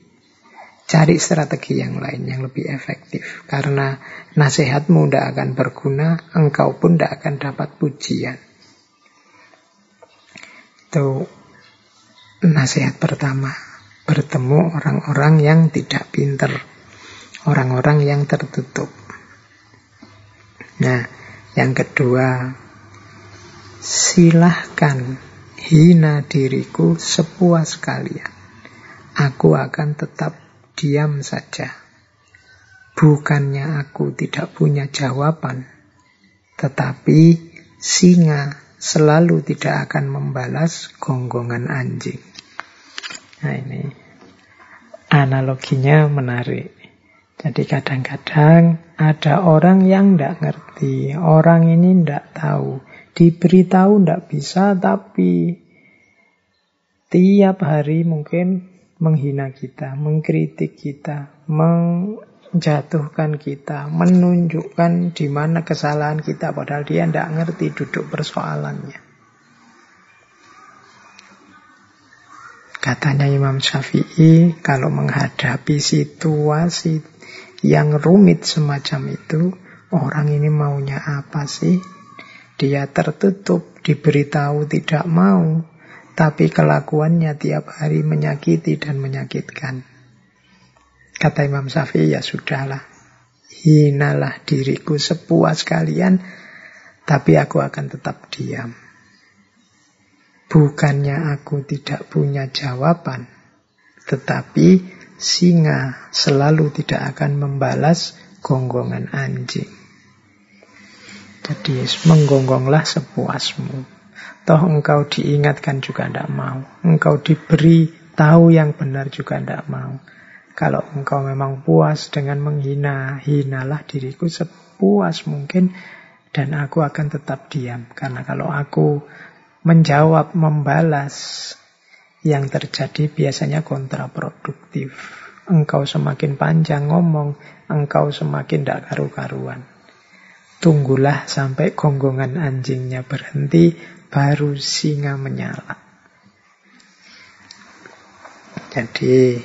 Cari strategi yang lain yang lebih efektif. Karena nasihatmu tidak akan berguna, engkau pun tidak akan dapat pujian. Itu nasihat pertama. Bertemu orang-orang yang tidak pinter. Orang-orang yang tertutup. Nah, yang kedua, silahkan hina diriku sepuas kalian. Aku akan tetap diam saja. Bukannya aku tidak punya jawaban, tetapi singa selalu tidak akan membalas gonggongan anjing. Nah ini analoginya menarik. Jadi kadang-kadang ada orang yang tidak ngerti, orang ini tidak tahu. Diberitahu tidak bisa, tapi tiap hari mungkin menghina kita, mengkritik kita, menjatuhkan kita, menunjukkan di mana kesalahan kita, padahal dia tidak ngerti duduk persoalannya. Katanya Imam Syafi'i, kalau menghadapi situasi yang rumit semacam itu, orang ini maunya apa sih? Dia tertutup, diberitahu tidak mau, tapi kelakuannya tiap hari menyakiti dan menyakitkan. Kata Imam Syafi'i, ya sudahlah. Hinalah diriku sepuas kalian, tapi aku akan tetap diam. Bukannya aku tidak punya jawaban, tetapi singa selalu tidak akan membalas gonggongan anjing. Jadi menggonggonglah sepuasmu. Toh engkau diingatkan juga tidak mau. Engkau diberi tahu yang benar juga tidak mau. Kalau engkau memang puas dengan menghina, hinalah diriku sepuas mungkin dan aku akan tetap diam. Karena kalau aku menjawab, membalas yang terjadi biasanya kontraproduktif. Engkau semakin panjang ngomong, engkau semakin tidak karu-karuan. Tunggulah sampai gonggongan anjingnya berhenti, baru singa menyala. Jadi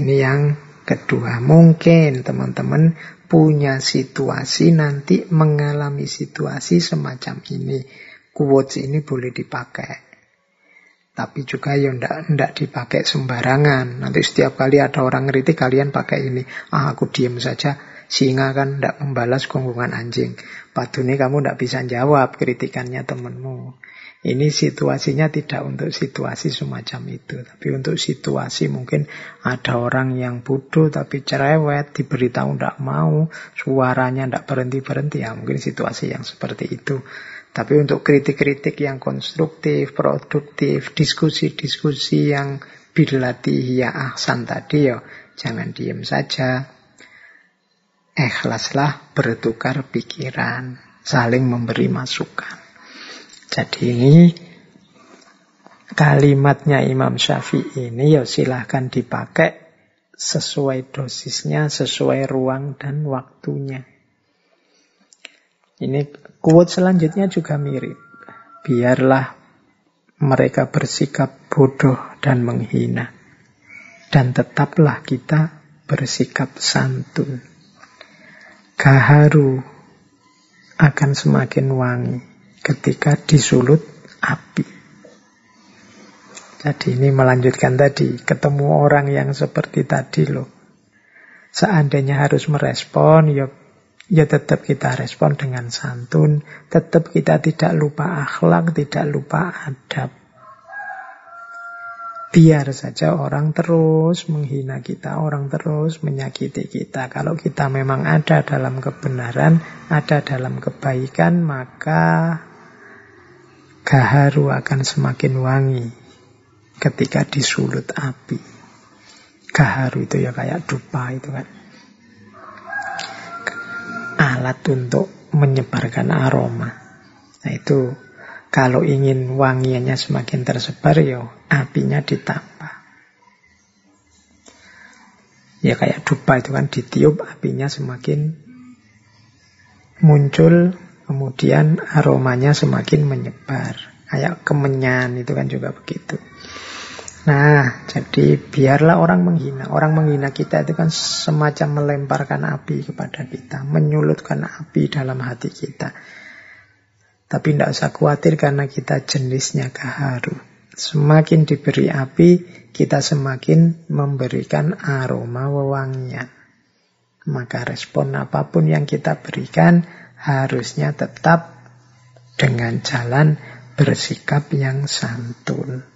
ini yang kedua. Mungkin teman-teman punya situasi nanti mengalami situasi semacam ini. Quotes ini boleh dipakai. Tapi juga ya ndak, ndak dipakai sembarangan. Nanti setiap kali ada orang ngeritik kalian pakai ini. Ah aku diem saja Singa kan tidak membalas gonggongan anjing. Padune kamu tidak bisa jawab kritikannya temanmu. Ini situasinya tidak untuk situasi semacam itu. Tapi untuk situasi mungkin ada orang yang bodoh tapi cerewet, diberitahu tidak mau, suaranya tidak berhenti-berhenti. Ya mungkin situasi yang seperti itu. Tapi untuk kritik-kritik yang konstruktif, produktif, diskusi-diskusi yang bilati ya ahsan tadi ya jangan diem saja, ikhlaslah bertukar pikiran, saling memberi masukan. Jadi ini kalimatnya Imam Syafi'i ini ya silahkan dipakai sesuai dosisnya, sesuai ruang dan waktunya. Ini kuat selanjutnya juga mirip. Biarlah mereka bersikap bodoh dan menghina. Dan tetaplah kita bersikap santun gaharu akan semakin wangi ketika disulut api. Jadi ini melanjutkan tadi, ketemu orang yang seperti tadi loh. Seandainya harus merespon, ya ya tetap kita respon dengan santun, tetap kita tidak lupa akhlak, tidak lupa adab. Biar saja orang terus menghina kita, orang terus menyakiti kita. Kalau kita memang ada dalam kebenaran, ada dalam kebaikan, maka gaharu akan semakin wangi ketika disulut api. Gaharu itu ya kayak dupa itu kan alat untuk menyebarkan aroma. Nah itu kalau ingin wangiannya semakin tersebar ya apinya ditambah. Ya kayak dupa itu kan ditiup apinya semakin muncul kemudian aromanya semakin menyebar. Kayak kemenyan itu kan juga begitu. Nah, jadi biarlah orang menghina. Orang menghina kita itu kan semacam melemparkan api kepada kita, menyulutkan api dalam hati kita. Tapi tidak usah khawatir karena kita jenisnya keharu. Semakin diberi api, kita semakin memberikan aroma wewangian. Maka respon apa pun yang kita berikan harusnya tetap dengan jalan bersikap yang santun.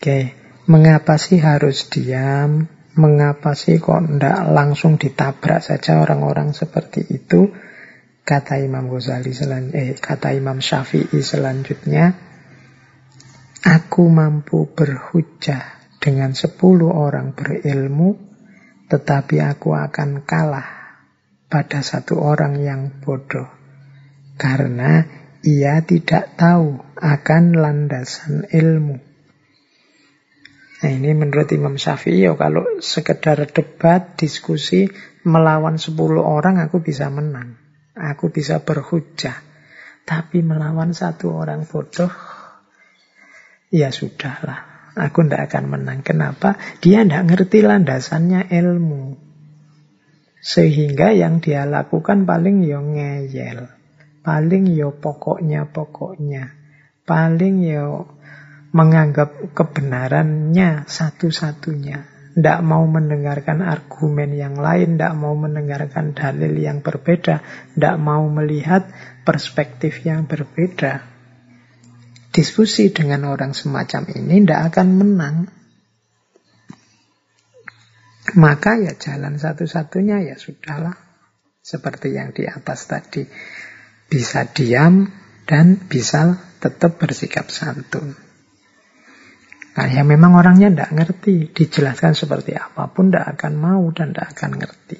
Oke, mengapa sih harus diam? Mengapa sih kok tidak langsung ditabrak saja orang-orang seperti itu? Kata Imam Ghazali selan eh, kata Imam Syafi'i selanjutnya, aku mampu berhujah dengan sepuluh orang berilmu, tetapi aku akan kalah pada satu orang yang bodoh. Karena ia tidak tahu akan landasan ilmu. Nah ini menurut Imam Syafi'i ya kalau sekedar debat, diskusi, melawan 10 orang aku bisa menang. Aku bisa berhujah. Tapi melawan satu orang bodoh, ya sudahlah. Aku tidak akan menang. Kenapa? Dia tidak ngerti landasannya ilmu. Sehingga yang dia lakukan paling yo ya ngeyel. Paling yo ya pokoknya-pokoknya. Paling yo ya menganggap kebenarannya satu-satunya. Tidak mau mendengarkan argumen yang lain, tidak mau mendengarkan dalil yang berbeda, tidak mau melihat perspektif yang berbeda. Diskusi dengan orang semacam ini tidak akan menang. Maka ya jalan satu-satunya ya sudahlah. Seperti yang di atas tadi. Bisa diam dan bisa tetap bersikap santun. Nah, ya memang orangnya tidak ngerti. Dijelaskan seperti apa pun tidak akan mau dan tidak akan ngerti.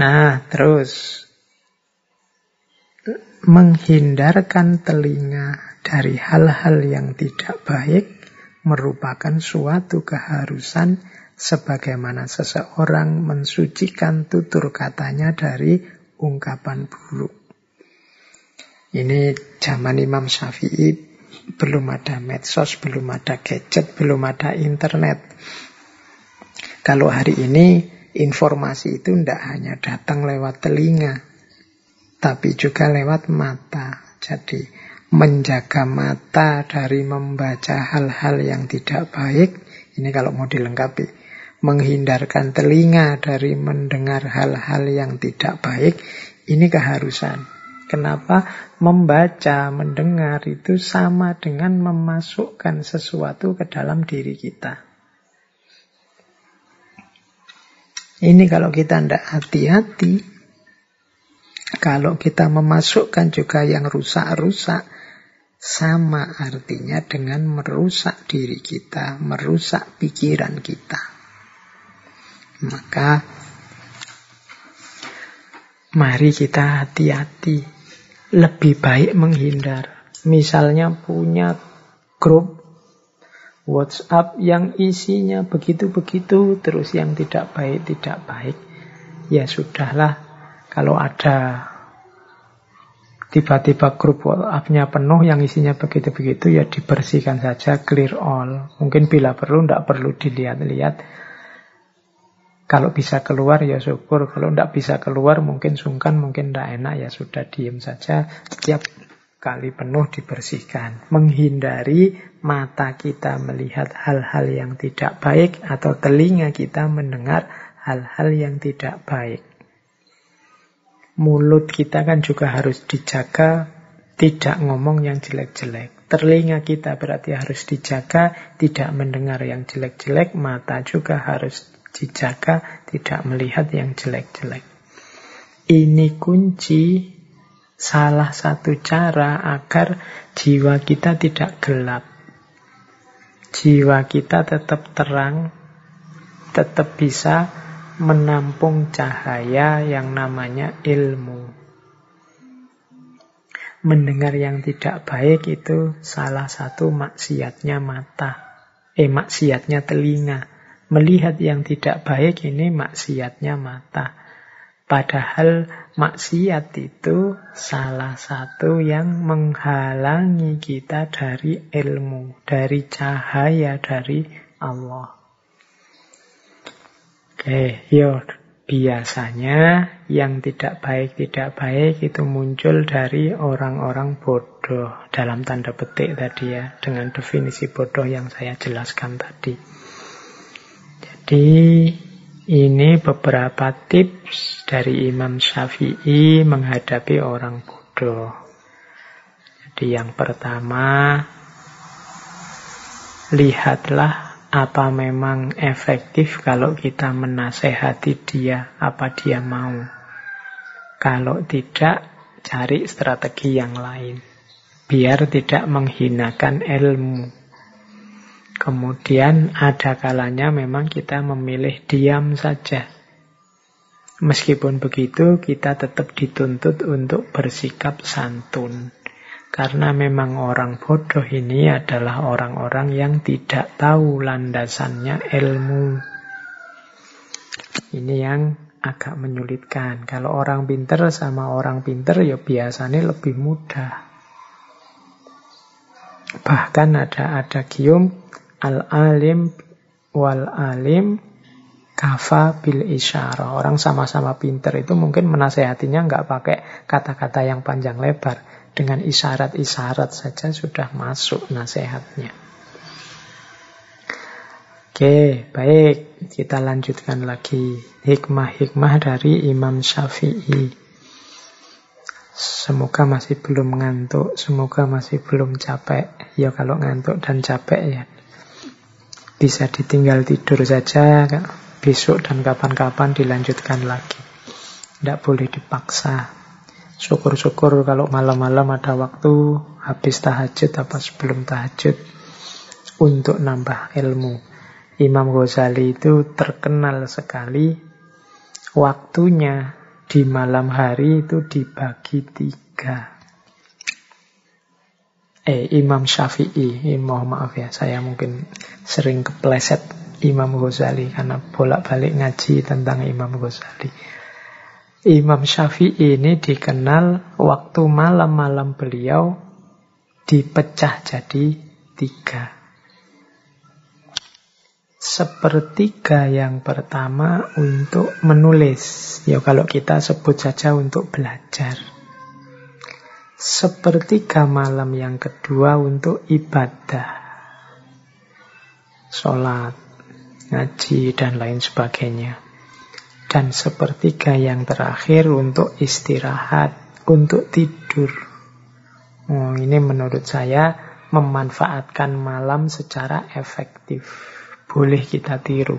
Nah, terus menghindarkan telinga dari hal-hal yang tidak baik merupakan suatu keharusan sebagaimana seseorang mensucikan tutur katanya dari ungkapan buruk. Ini zaman Imam Syafi'i belum ada medsos, belum ada gadget, belum ada internet. Kalau hari ini informasi itu tidak hanya datang lewat telinga, tapi juga lewat mata. Jadi menjaga mata dari membaca hal-hal yang tidak baik, ini kalau mau dilengkapi. Menghindarkan telinga dari mendengar hal-hal yang tidak baik, ini keharusan. Kenapa membaca, mendengar itu sama dengan memasukkan sesuatu ke dalam diri kita. Ini kalau kita tidak hati-hati, kalau kita memasukkan juga yang rusak-rusak, sama artinya dengan merusak diri kita, merusak pikiran kita. Maka mari kita hati-hati lebih baik menghindar. Misalnya punya grup WhatsApp yang isinya begitu-begitu, terus yang tidak baik, tidak baik. Ya sudahlah, kalau ada tiba-tiba grup WhatsApp-nya penuh yang isinya begitu-begitu, ya dibersihkan saja, clear all. Mungkin bila perlu, tidak perlu dilihat-lihat kalau bisa keluar ya syukur, kalau tidak bisa keluar mungkin sungkan, mungkin tidak enak ya sudah diem saja. Setiap kali penuh dibersihkan. Menghindari mata kita melihat hal-hal yang tidak baik atau telinga kita mendengar hal-hal yang tidak baik. Mulut kita kan juga harus dijaga, tidak ngomong yang jelek-jelek. Telinga kita berarti harus dijaga, tidak mendengar yang jelek-jelek. Mata juga harus dijaga, tidak melihat yang jelek-jelek. Ini kunci salah satu cara agar jiwa kita tidak gelap. Jiwa kita tetap terang, tetap bisa menampung cahaya yang namanya ilmu. Mendengar yang tidak baik itu salah satu maksiatnya mata. Eh, maksiatnya telinga. Melihat yang tidak baik ini maksiatnya mata. Padahal maksiat itu salah satu yang menghalangi kita dari ilmu, dari cahaya dari Allah. Oke, yo biasanya yang tidak baik tidak baik itu muncul dari orang-orang bodoh dalam tanda petik tadi ya dengan definisi bodoh yang saya jelaskan tadi. Jadi ini beberapa tips dari Imam Syafi'i menghadapi orang bodoh. Jadi yang pertama lihatlah apa memang efektif kalau kita menasehati dia, apa dia mau. Kalau tidak, cari strategi yang lain. Biar tidak menghinakan ilmu. Kemudian ada kalanya memang kita memilih diam saja. Meskipun begitu, kita tetap dituntut untuk bersikap santun. Karena memang orang bodoh ini adalah orang-orang yang tidak tahu landasannya ilmu. Ini yang agak menyulitkan. Kalau orang pinter sama orang pinter ya biasanya lebih mudah. Bahkan ada ada gium al-alim wal alim kafa bil isyara. Orang sama-sama pinter itu mungkin menasehatinya nggak pakai kata-kata yang panjang lebar. Dengan isyarat-isyarat saja sudah masuk nasihatnya. Oke, baik. Kita lanjutkan lagi. Hikmah-hikmah dari Imam Syafi'i. Semoga masih belum ngantuk, semoga masih belum capek. Ya kalau ngantuk dan capek ya bisa ditinggal tidur saja besok dan kapan-kapan dilanjutkan lagi. Tidak boleh dipaksa. Syukur-syukur kalau malam-malam ada waktu habis tahajud apa sebelum tahajud untuk nambah ilmu. Imam Ghazali itu terkenal sekali waktunya di malam hari itu dibagi tiga. Eh, Imam Syafi'i, eh, mohon maaf ya, saya mungkin sering kepleset Imam Ghazali karena bolak-balik ngaji tentang Imam Ghazali. Imam Syafi'i ini dikenal waktu malam-malam beliau dipecah jadi tiga. Sepertiga yang pertama untuk menulis. Ya kalau kita sebut saja untuk belajar. Sepertiga malam yang kedua untuk ibadah. Sholat, ngaji, dan lain sebagainya dan sepertiga yang terakhir untuk istirahat, untuk tidur. Oh, ini menurut saya memanfaatkan malam secara efektif. Boleh kita tiru.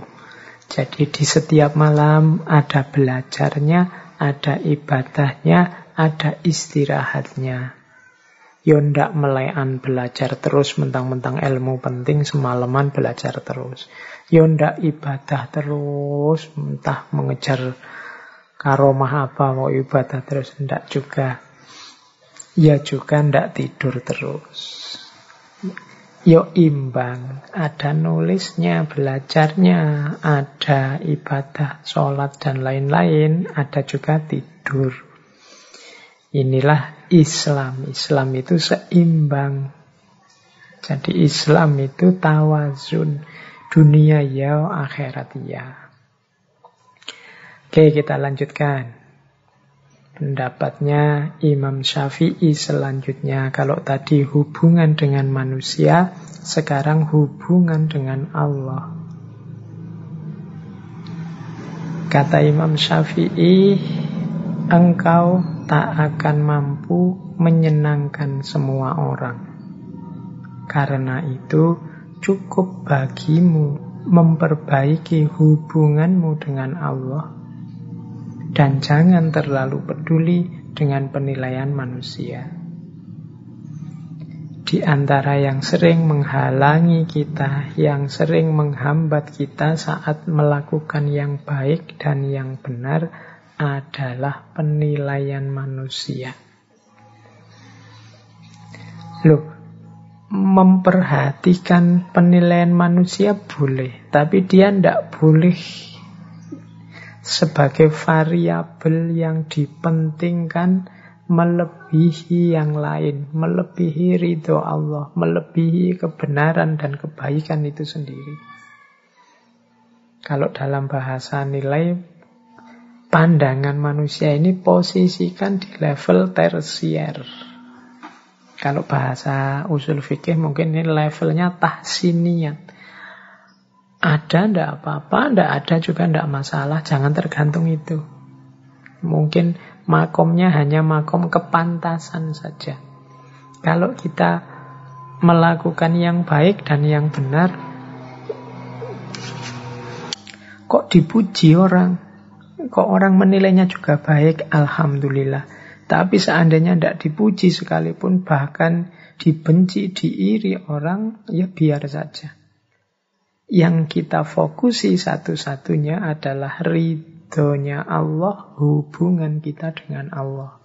Jadi di setiap malam ada belajarnya, ada ibadahnya, ada istirahatnya. Yo ndak melean belajar terus mentang-mentang ilmu penting semalaman belajar terus. Yo ndak ibadah terus entah mengejar karomah apa mau ibadah terus ndak juga. Ya juga ndak tidur terus. Yo imbang, ada nulisnya, belajarnya, ada ibadah, sholat dan lain-lain, ada juga tidur. Inilah Islam. Islam itu seimbang. Jadi Islam itu tawazun. Dunia ya, akhirat ya. Oke, kita lanjutkan. Pendapatnya Imam Syafi'i selanjutnya. Kalau tadi hubungan dengan manusia, sekarang hubungan dengan Allah. Kata Imam Syafi'i, engkau tak akan mampu menyenangkan semua orang. Karena itu, cukup bagimu memperbaiki hubunganmu dengan Allah dan jangan terlalu peduli dengan penilaian manusia. Di antara yang sering menghalangi kita, yang sering menghambat kita saat melakukan yang baik dan yang benar adalah penilaian manusia. Loh, memperhatikan penilaian manusia boleh, tapi dia tidak boleh sebagai variabel yang dipentingkan melebihi yang lain, melebihi ridho Allah, melebihi kebenaran dan kebaikan itu sendiri. Kalau dalam bahasa nilai, pandangan manusia ini posisikan di level tersier. Kalau bahasa usul fikih mungkin ini levelnya tahsiniyat. Ada ndak apa-apa, ndak ada juga ndak masalah, jangan tergantung itu. Mungkin makomnya hanya makom kepantasan saja. Kalau kita melakukan yang baik dan yang benar, kok dipuji orang, kok orang menilainya juga baik, alhamdulillah. Tapi seandainya tidak dipuji sekalipun, bahkan dibenci, diiri orang, ya biar saja. Yang kita fokusi satu-satunya adalah ridhonya Allah, hubungan kita dengan Allah.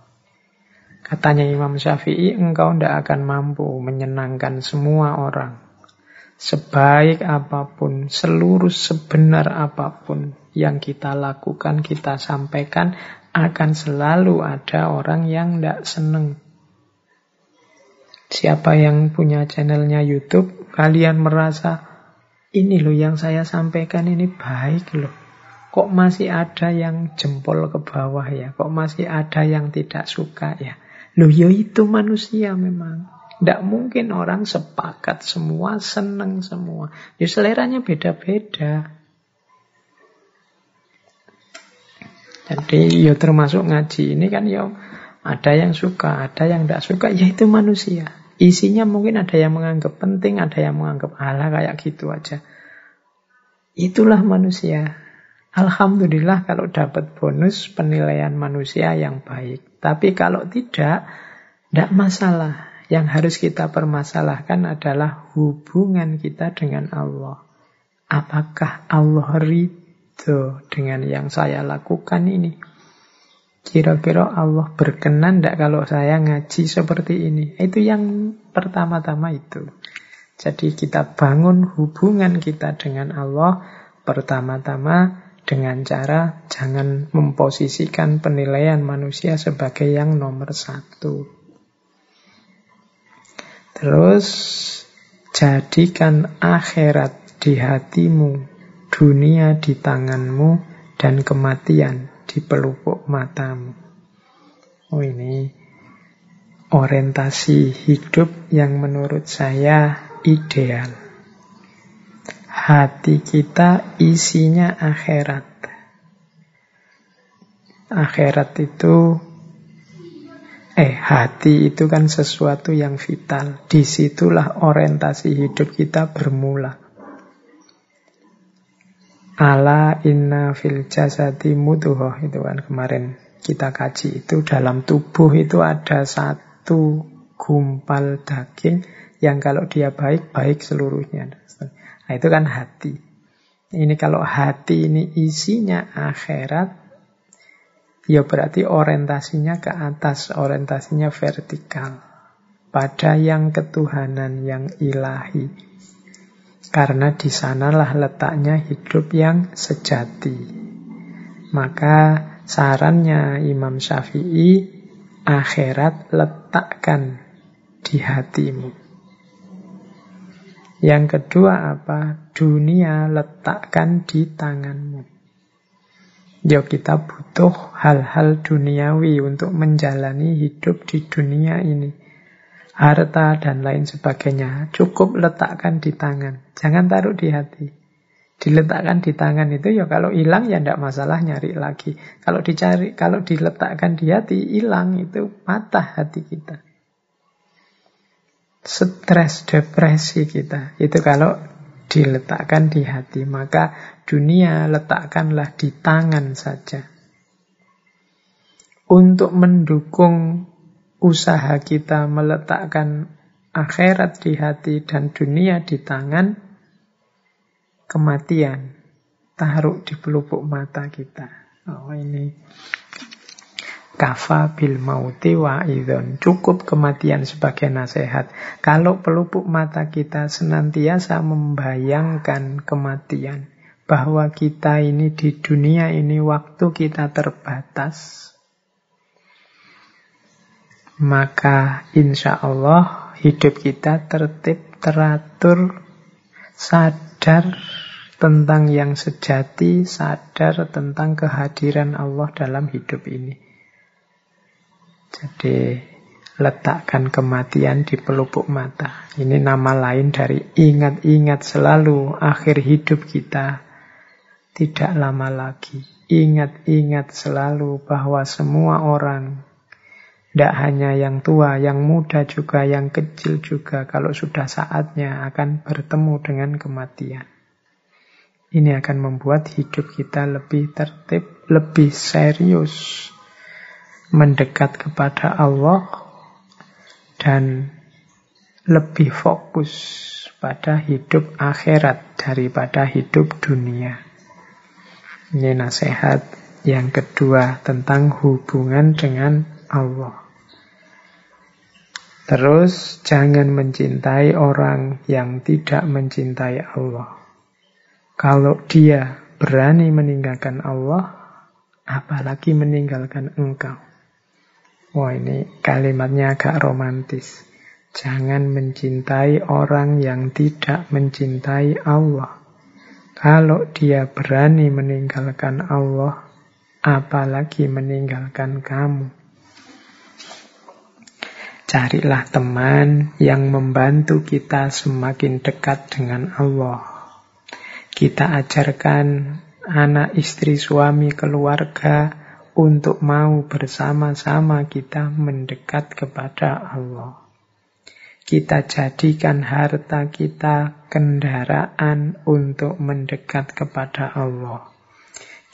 Katanya Imam Syafi'i, engkau tidak akan mampu menyenangkan semua orang. Sebaik apa pun, seluruh sebenar apa pun yang kita lakukan, kita sampaikan, akan selalu ada orang yang tidak seneng. Siapa yang punya channelnya YouTube, kalian merasa ini loh yang saya sampaikan ini baik loh. Kok masih ada yang jempol ke bawah ya? Kok masih ada yang tidak suka ya? Loh ya itu manusia memang. Tidak mungkin orang sepakat semua, seneng semua. Ya seleranya beda-beda. Jadi ya termasuk ngaji ini kan ya ada yang suka, ada yang tidak suka, ya itu manusia. Isinya mungkin ada yang menganggap penting, ada yang menganggap ala kayak gitu aja. Itulah manusia. Alhamdulillah kalau dapat bonus penilaian manusia yang baik. Tapi kalau tidak, tidak masalah. Yang harus kita permasalahkan adalah hubungan kita dengan Allah. Apakah Allah ridho dengan yang saya lakukan ini? Kira-kira Allah berkenan tidak kalau saya ngaji seperti ini? Itu yang pertama-tama itu. Jadi kita bangun hubungan kita dengan Allah pertama-tama dengan cara jangan memposisikan penilaian manusia sebagai yang nomor satu. Terus jadikan akhirat di hatimu, dunia di tanganmu, dan kematian di pelupuk matamu. Oh ini orientasi hidup yang menurut saya ideal. Hati kita isinya akhirat. Akhirat itu Eh, hati itu kan sesuatu yang vital. Di situlah orientasi hidup kita bermula. Ala inna fil jasadi muduhoh itu kan kemarin kita kaji itu dalam tubuh itu ada satu gumpal daging yang kalau dia baik baik seluruhnya. Nah itu kan hati. Ini kalau hati ini isinya akhirat, ya berarti orientasinya ke atas, orientasinya vertikal. Pada yang ketuhanan, yang ilahi. Karena di sanalah letaknya hidup yang sejati. Maka sarannya Imam Syafi'i, akhirat letakkan di hatimu. Yang kedua apa? Dunia letakkan di tanganmu. Ya kita butuh hal-hal duniawi untuk menjalani hidup di dunia ini harta dan lain sebagainya. Cukup letakkan di tangan, jangan taruh di hati. Diletakkan di tangan itu ya kalau hilang ya tidak masalah nyari lagi. Kalau dicari, kalau diletakkan di hati hilang itu patah hati kita. Stres, depresi kita. Itu kalau diletakkan di hati. Maka dunia letakkanlah di tangan saja. Untuk mendukung usaha kita meletakkan akhirat di hati dan dunia di tangan, kematian taruh di pelupuk mata kita. Oh ini kafa bil mauti wa idon. Cukup kematian sebagai nasihat. Kalau pelupuk mata kita senantiasa membayangkan kematian. Bahwa kita ini di dunia ini waktu kita terbatas. Maka insya Allah hidup kita tertib, teratur, sadar tentang yang sejati, sadar tentang kehadiran Allah dalam hidup ini. Jadi letakkan kematian di pelupuk mata. Ini nama lain dari ingat-ingat selalu akhir hidup kita tidak lama lagi. Ingat-ingat selalu bahwa semua orang tidak hanya yang tua, yang muda juga, yang kecil juga, kalau sudah saatnya akan bertemu dengan kematian. Ini akan membuat hidup kita lebih tertib, lebih serius, mendekat kepada Allah, dan lebih fokus pada hidup akhirat daripada hidup dunia. Ini nasihat yang kedua tentang hubungan dengan Allah. Terus jangan mencintai orang yang tidak mencintai Allah. Kalau dia berani meninggalkan Allah, apalagi meninggalkan engkau. Wah ini kalimatnya agak romantis. Jangan mencintai orang yang tidak mencintai Allah. Kalau dia berani meninggalkan Allah, apalagi meninggalkan kamu. Carilah teman yang membantu kita semakin dekat dengan Allah. Kita ajarkan anak, istri, suami, keluarga untuk mau bersama-sama kita mendekat kepada Allah. Kita jadikan harta kita kendaraan untuk mendekat kepada Allah.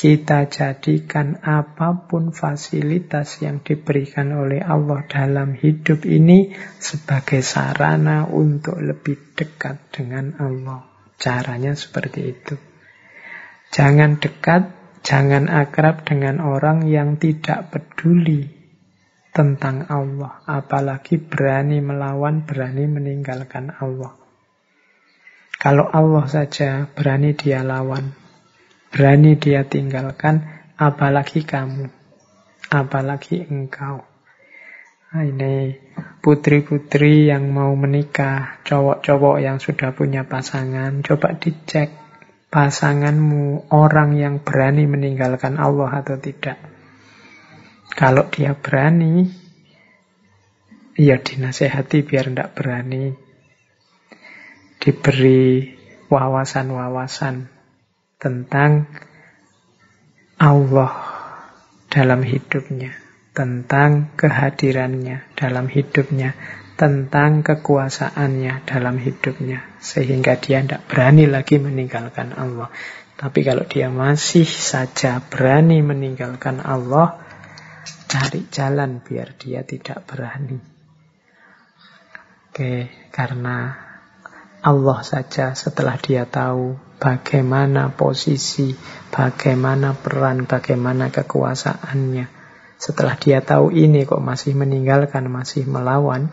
Kita jadikan apa pun fasilitas yang diberikan oleh Allah dalam hidup ini sebagai sarana untuk lebih dekat dengan Allah. Caranya seperti itu. Jangan dekat, jangan akrab dengan orang yang tidak peduli tentang Allah, apalagi berani melawan, berani meninggalkan Allah. Kalau Allah saja berani dia lawan, Berani dia tinggalkan, apalagi kamu, apalagi engkau. Nah, ini putri-putri yang mau menikah, cowok-cowok yang sudah punya pasangan, coba dicek pasanganmu orang yang berani meninggalkan Allah atau tidak. Kalau dia berani, ya dinasehati biar tidak berani. Diberi wawasan-wawasan tentang Allah dalam hidupnya, tentang kehadirannya dalam hidupnya, tentang kekuasaannya dalam hidupnya, sehingga dia tidak berani lagi meninggalkan Allah. Tapi kalau dia masih saja berani meninggalkan Allah, cari jalan biar dia tidak berani. Oke, karena Allah saja setelah dia tahu bagaimana posisi, bagaimana peran, bagaimana kekuasaannya. Setelah dia tahu ini kok masih meninggalkan, masih melawan,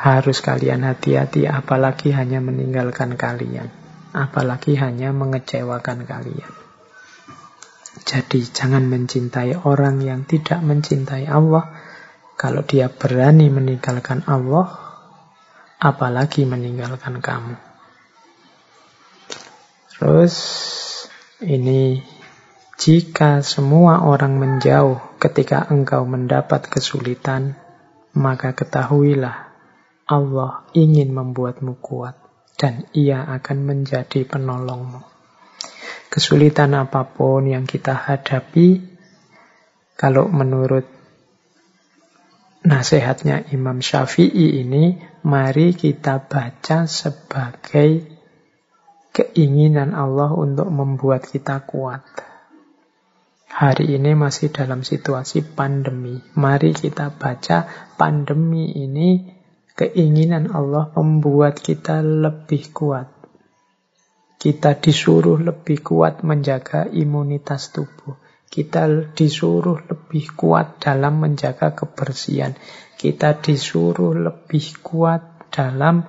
harus kalian hati-hati apalagi hanya meninggalkan kalian. Apalagi hanya mengecewakan kalian. Jadi jangan mencintai orang yang tidak mencintai Allah. Kalau dia berani meninggalkan Allah, apalagi meninggalkan kamu. Terus ini jika semua orang menjauh ketika engkau mendapat kesulitan, maka ketahuilah Allah ingin membuatmu kuat. dan ia akan menjadi penolongmu. Kesulitan apa pun yang kita hadapi, kalau menurut nasihatnya Imam Syafi'i ini, mari kita baca sebagai keinginan Allah untuk membuat kita kuat. Hari ini masih dalam situasi pandemi. Mari kita baca pandemi ini keinginan Allah membuat kita lebih kuat. Kita disuruh lebih kuat menjaga imunitas tubuh. Kita disuruh lebih kuat dalam menjaga kebersihan. Kita disuruh lebih kuat dalam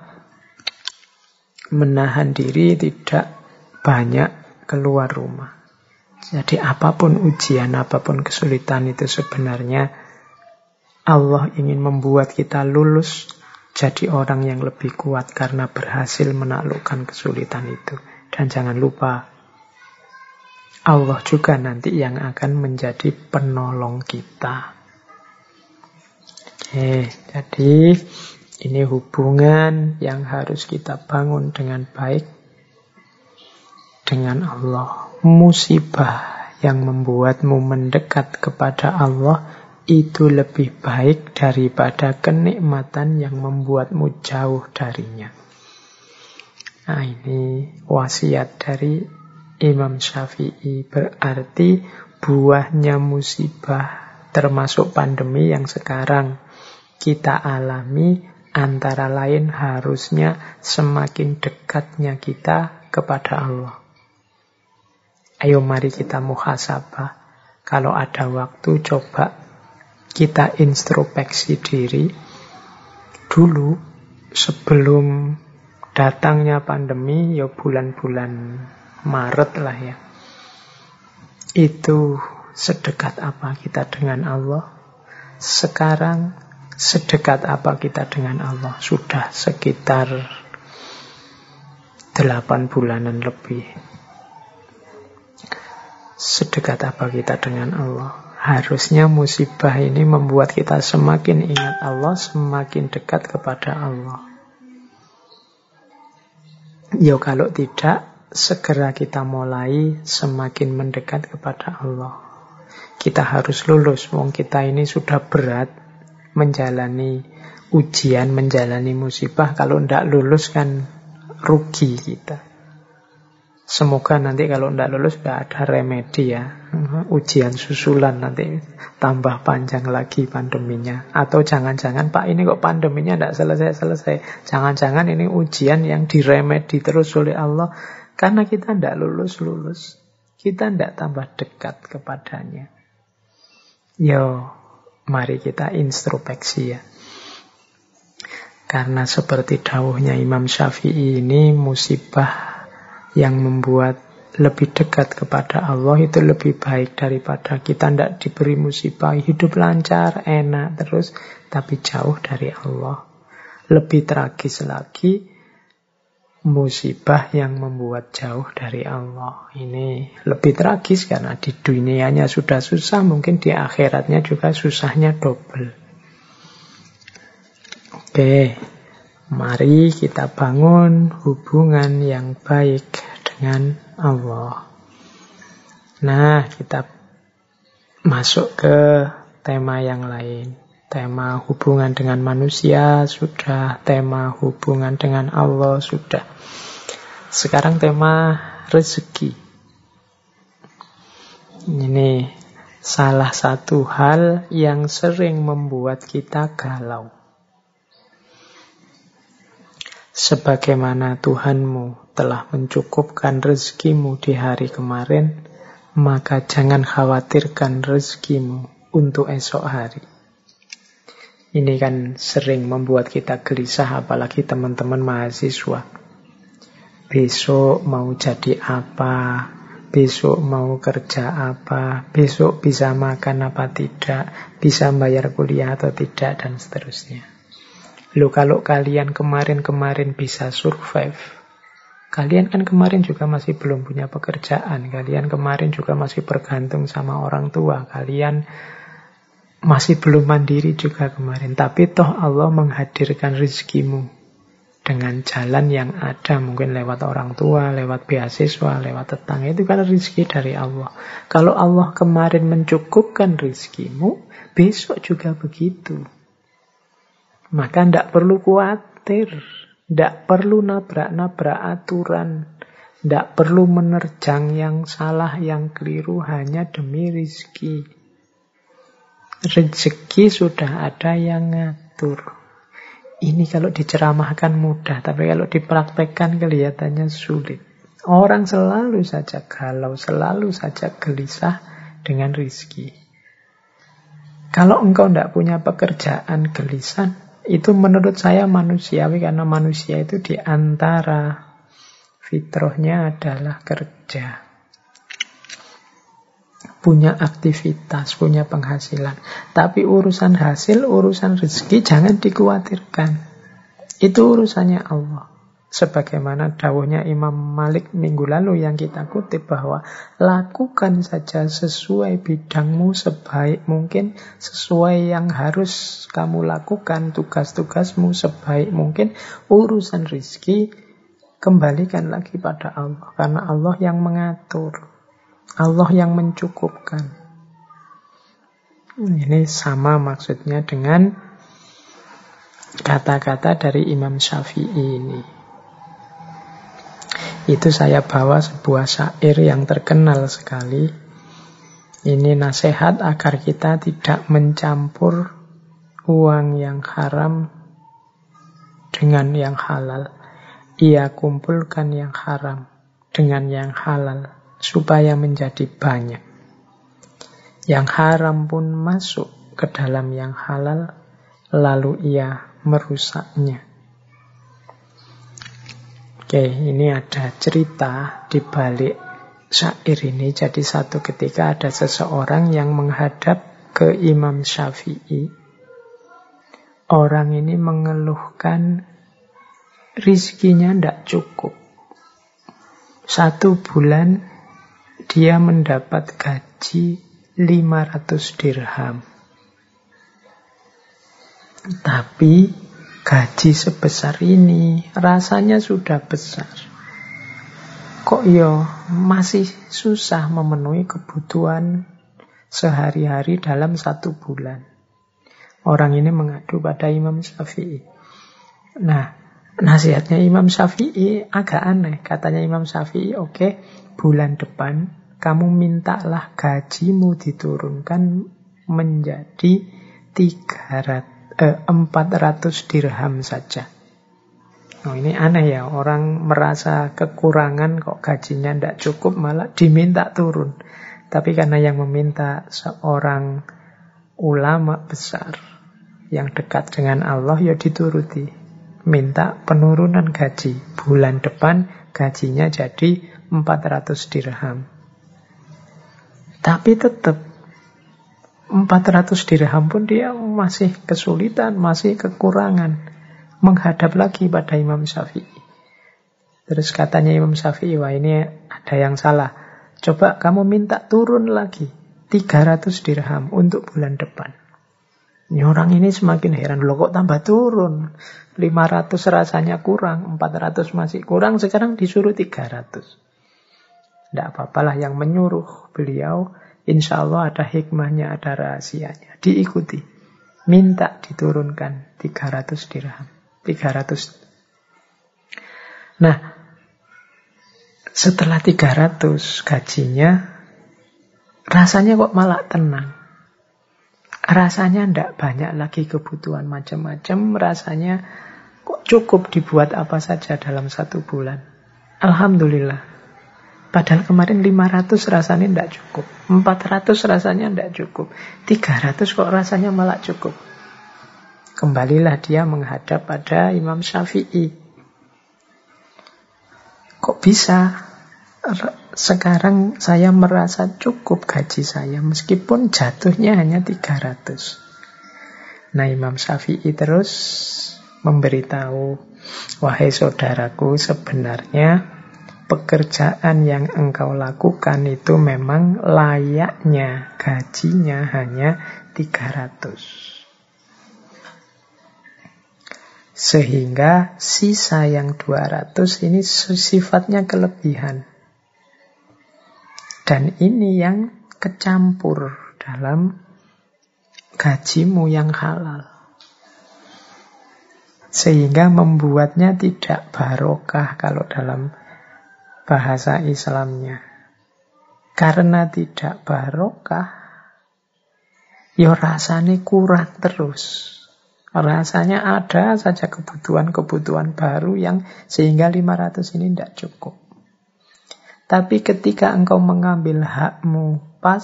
menahan diri tidak banyak keluar rumah. Jadi apa pun ujian, apa pun kesulitan itu sebenarnya Allah ingin membuat kita lulus jadi orang yang lebih kuat karena berhasil menaklukkan kesulitan itu. Dan jangan lupa, Allah juga nanti yang akan menjadi penolong kita. Oke, jadi ini hubungan yang harus kita bangun dengan baik dengan Allah. Musibah yang membuatmu mendekat kepada Allah itu lebih baik daripada kenikmatan yang membuatmu jauh darinya. Nah ini wasiat dari Imam Syafi'i berarti buahnya musibah termasuk pandemi yang sekarang kita alami antara lain harusnya semakin dekatnya kita kepada Allah. Ayo mari kita muhasabah. Kalau ada waktu coba kita introspeksi diri dulu sebelum datangnya pandemi ya bulan-bulan Maret lah ya. Itu sedekat apa kita dengan Allah? Sekarang sedekat apa kita dengan Allah? Sudah sekitar delapan bulanan lebih. Sedekat apa kita dengan Allah? Harusnya musibah ini membuat kita semakin ingat Allah, semakin dekat kepada Allah. Ya kalau tidak, segera kita mulai semakin mendekat kepada Allah. Kita harus lulus, wong kita ini sudah berat menjalani ujian, menjalani musibah. Kalau tidak lulus kan rugi kita. Semoga nanti kalau tidak lulus tidak ada remedi ya. Ujian susulan nanti tambah panjang lagi pandeminya. Atau jangan-jangan Pak ini kok pandeminya tidak selesai-selesai. Jangan-jangan ini ujian yang diremedi terus oleh Allah. Karena kita tidak lulus-lulus. Kita tidak tambah dekat kepadanya. Yo, mari kita introspeksi ya. Karena seperti dawuhnya Imam Syafi'i ini musibah yang membuat lebih dekat kepada Allah itu lebih baik daripada kita tidak diberi musibah, hidup lancar, enak terus, tapi jauh dari Allah. Lebih tragis lagi, musibah yang membuat jauh dari Allah. Ini lebih tragis karena di dunianya sudah susah, mungkin di akhiratnya juga susahnya double. Oke, Mari kita bangun hubungan yang baik dengan Allah. Nah, kita masuk ke tema yang lain. Tema hubungan dengan manusia sudah, tema hubungan dengan Allah sudah. Sekarang tema rezeki. Ini salah satu hal yang sering membuat kita galau. Sebagaimana Tuhanmu telah mencukupkan rezekimu di hari kemarin, maka jangan khawatirkan rezekimu untuk esok hari. Ini kan sering membuat kita gelisah, apalagi teman-teman mahasiswa. Besok mau jadi apa, besok mau kerja apa, besok bisa makan apa tidak, bisa bayar kuliah atau tidak, dan seterusnya. Loh kalau kalian kemarin-kemarin bisa survive, kalian kan kemarin juga masih belum punya pekerjaan, kalian kemarin juga masih bergantung sama orang tua, kalian masih belum mandiri juga kemarin. Tapi toh Allah menghadirkan rezekimu dengan jalan yang ada mungkin lewat orang tua, lewat beasiswa, lewat tetangga itu kan rizki dari Allah. Kalau Allah kemarin mencukupkan rizkimu, besok juga begitu. Maka tidak perlu khawatir, tidak perlu nabrak-nabrak aturan, tidak perlu menerjang yang salah, yang keliru hanya demi rizki. Rezeki sudah ada yang ngatur. Ini kalau diceramahkan mudah, tapi kalau dipraktekkan kelihatannya sulit. Orang selalu saja galau, selalu saja gelisah dengan rizki. Kalau engkau tidak punya pekerjaan gelisah, itu menurut saya manusiawi karena manusia itu di antara fitrahnya adalah kerja punya aktivitas, punya penghasilan. Tapi urusan hasil, urusan rezeki jangan dikhawatirkan. Itu urusannya Allah. Sebagaimana dawuhnya Imam Malik minggu lalu yang kita kutip bahwa lakukan saja sesuai bidangmu sebaik mungkin, sesuai yang harus kamu lakukan, tugas-tugasmu sebaik mungkin, urusan rizki kembalikan lagi pada Allah. Karena Allah yang mengatur. Allah yang mencukupkan. Ini sama maksudnya dengan kata-kata dari Imam Syafi'i ini. Itu saya bawa sebuah syair yang terkenal sekali. Ini nasihat agar kita tidak mencampur uang yang haram dengan yang halal. Ia kumpulkan yang haram dengan yang halal supaya menjadi banyak. Yang haram pun masuk ke dalam yang halal, lalu ia merusaknya. Oke, ini ada cerita di balik syair ini. Jadi satu ketika ada seseorang yang menghadap ke Imam Syafi'i. Orang ini mengeluhkan rizkinya tidak cukup. Satu bulan dia mendapat gaji 500 dirham. Tapi gaji sebesar ini rasanya sudah besar. Kok yo masih susah memenuhi kebutuhan sehari-hari dalam satu bulan. Orang ini mengadu pada Imam Syafi'i. Nah, nasihatnya Imam Syafi'i agak aneh. Katanya Imam Syafi'i, oke, okay, bulan depan kamu mintalah gajimu diturunkan menjadi 300, eh, 400 dirham saja. Oh, ini aneh ya, orang merasa kekurangan kok gajinya tidak cukup malah diminta turun. Tapi karena yang meminta seorang ulama besar yang dekat dengan Allah ya dituruti. Minta penurunan gaji. Bulan depan gajinya jadi 400 dirham. Tapi tetap 400 dirham pun dia masih kesulitan, masih kekurangan. Menghadap lagi pada Imam Syafi'i. Terus katanya Imam Syafi'i, wah ini ada yang salah. Coba kamu minta turun lagi 300 dirham untuk bulan depan. Ini orang ini semakin heran, loh kok tambah turun? 500 rasanya kurang, 400 masih kurang, sekarang disuruh 300. Tidak apa-apalah yang menyuruh beliau, insya Allah ada hikmahnya, ada rahasianya. Diikuti. Minta diturunkan 300 dirham. 300. Nah, setelah 300 gajinya, rasanya kok malah tenang. Rasanya tidak banyak lagi kebutuhan macam-macam. Rasanya kok cukup dibuat apa saja dalam satu bulan. Alhamdulillah. Padahal kemarin 500 rasanya tidak cukup. 400 rasanya tidak cukup. 300 kok rasanya malah cukup. Kembalilah dia menghadap pada Imam Syafi'i. Kok bisa sekarang saya merasa cukup gaji saya meskipun jatuhnya hanya 300. Nah Imam Syafi'i terus memberitahu, wahai saudaraku sebenarnya pekerjaan yang engkau lakukan itu memang layaknya gajinya hanya 300. Sehingga sisa yang 200 ini sifatnya kelebihan. Dan ini yang kecampur dalam gajimu yang halal. Sehingga membuatnya tidak barokah kalau dalam bahasa Islamnya. Karena tidak barokah, ya rasanya kurang terus. Rasanya ada saja kebutuhan-kebutuhan baru yang sehingga 500 ini tidak cukup. Tapi ketika engkau mengambil hakmu pas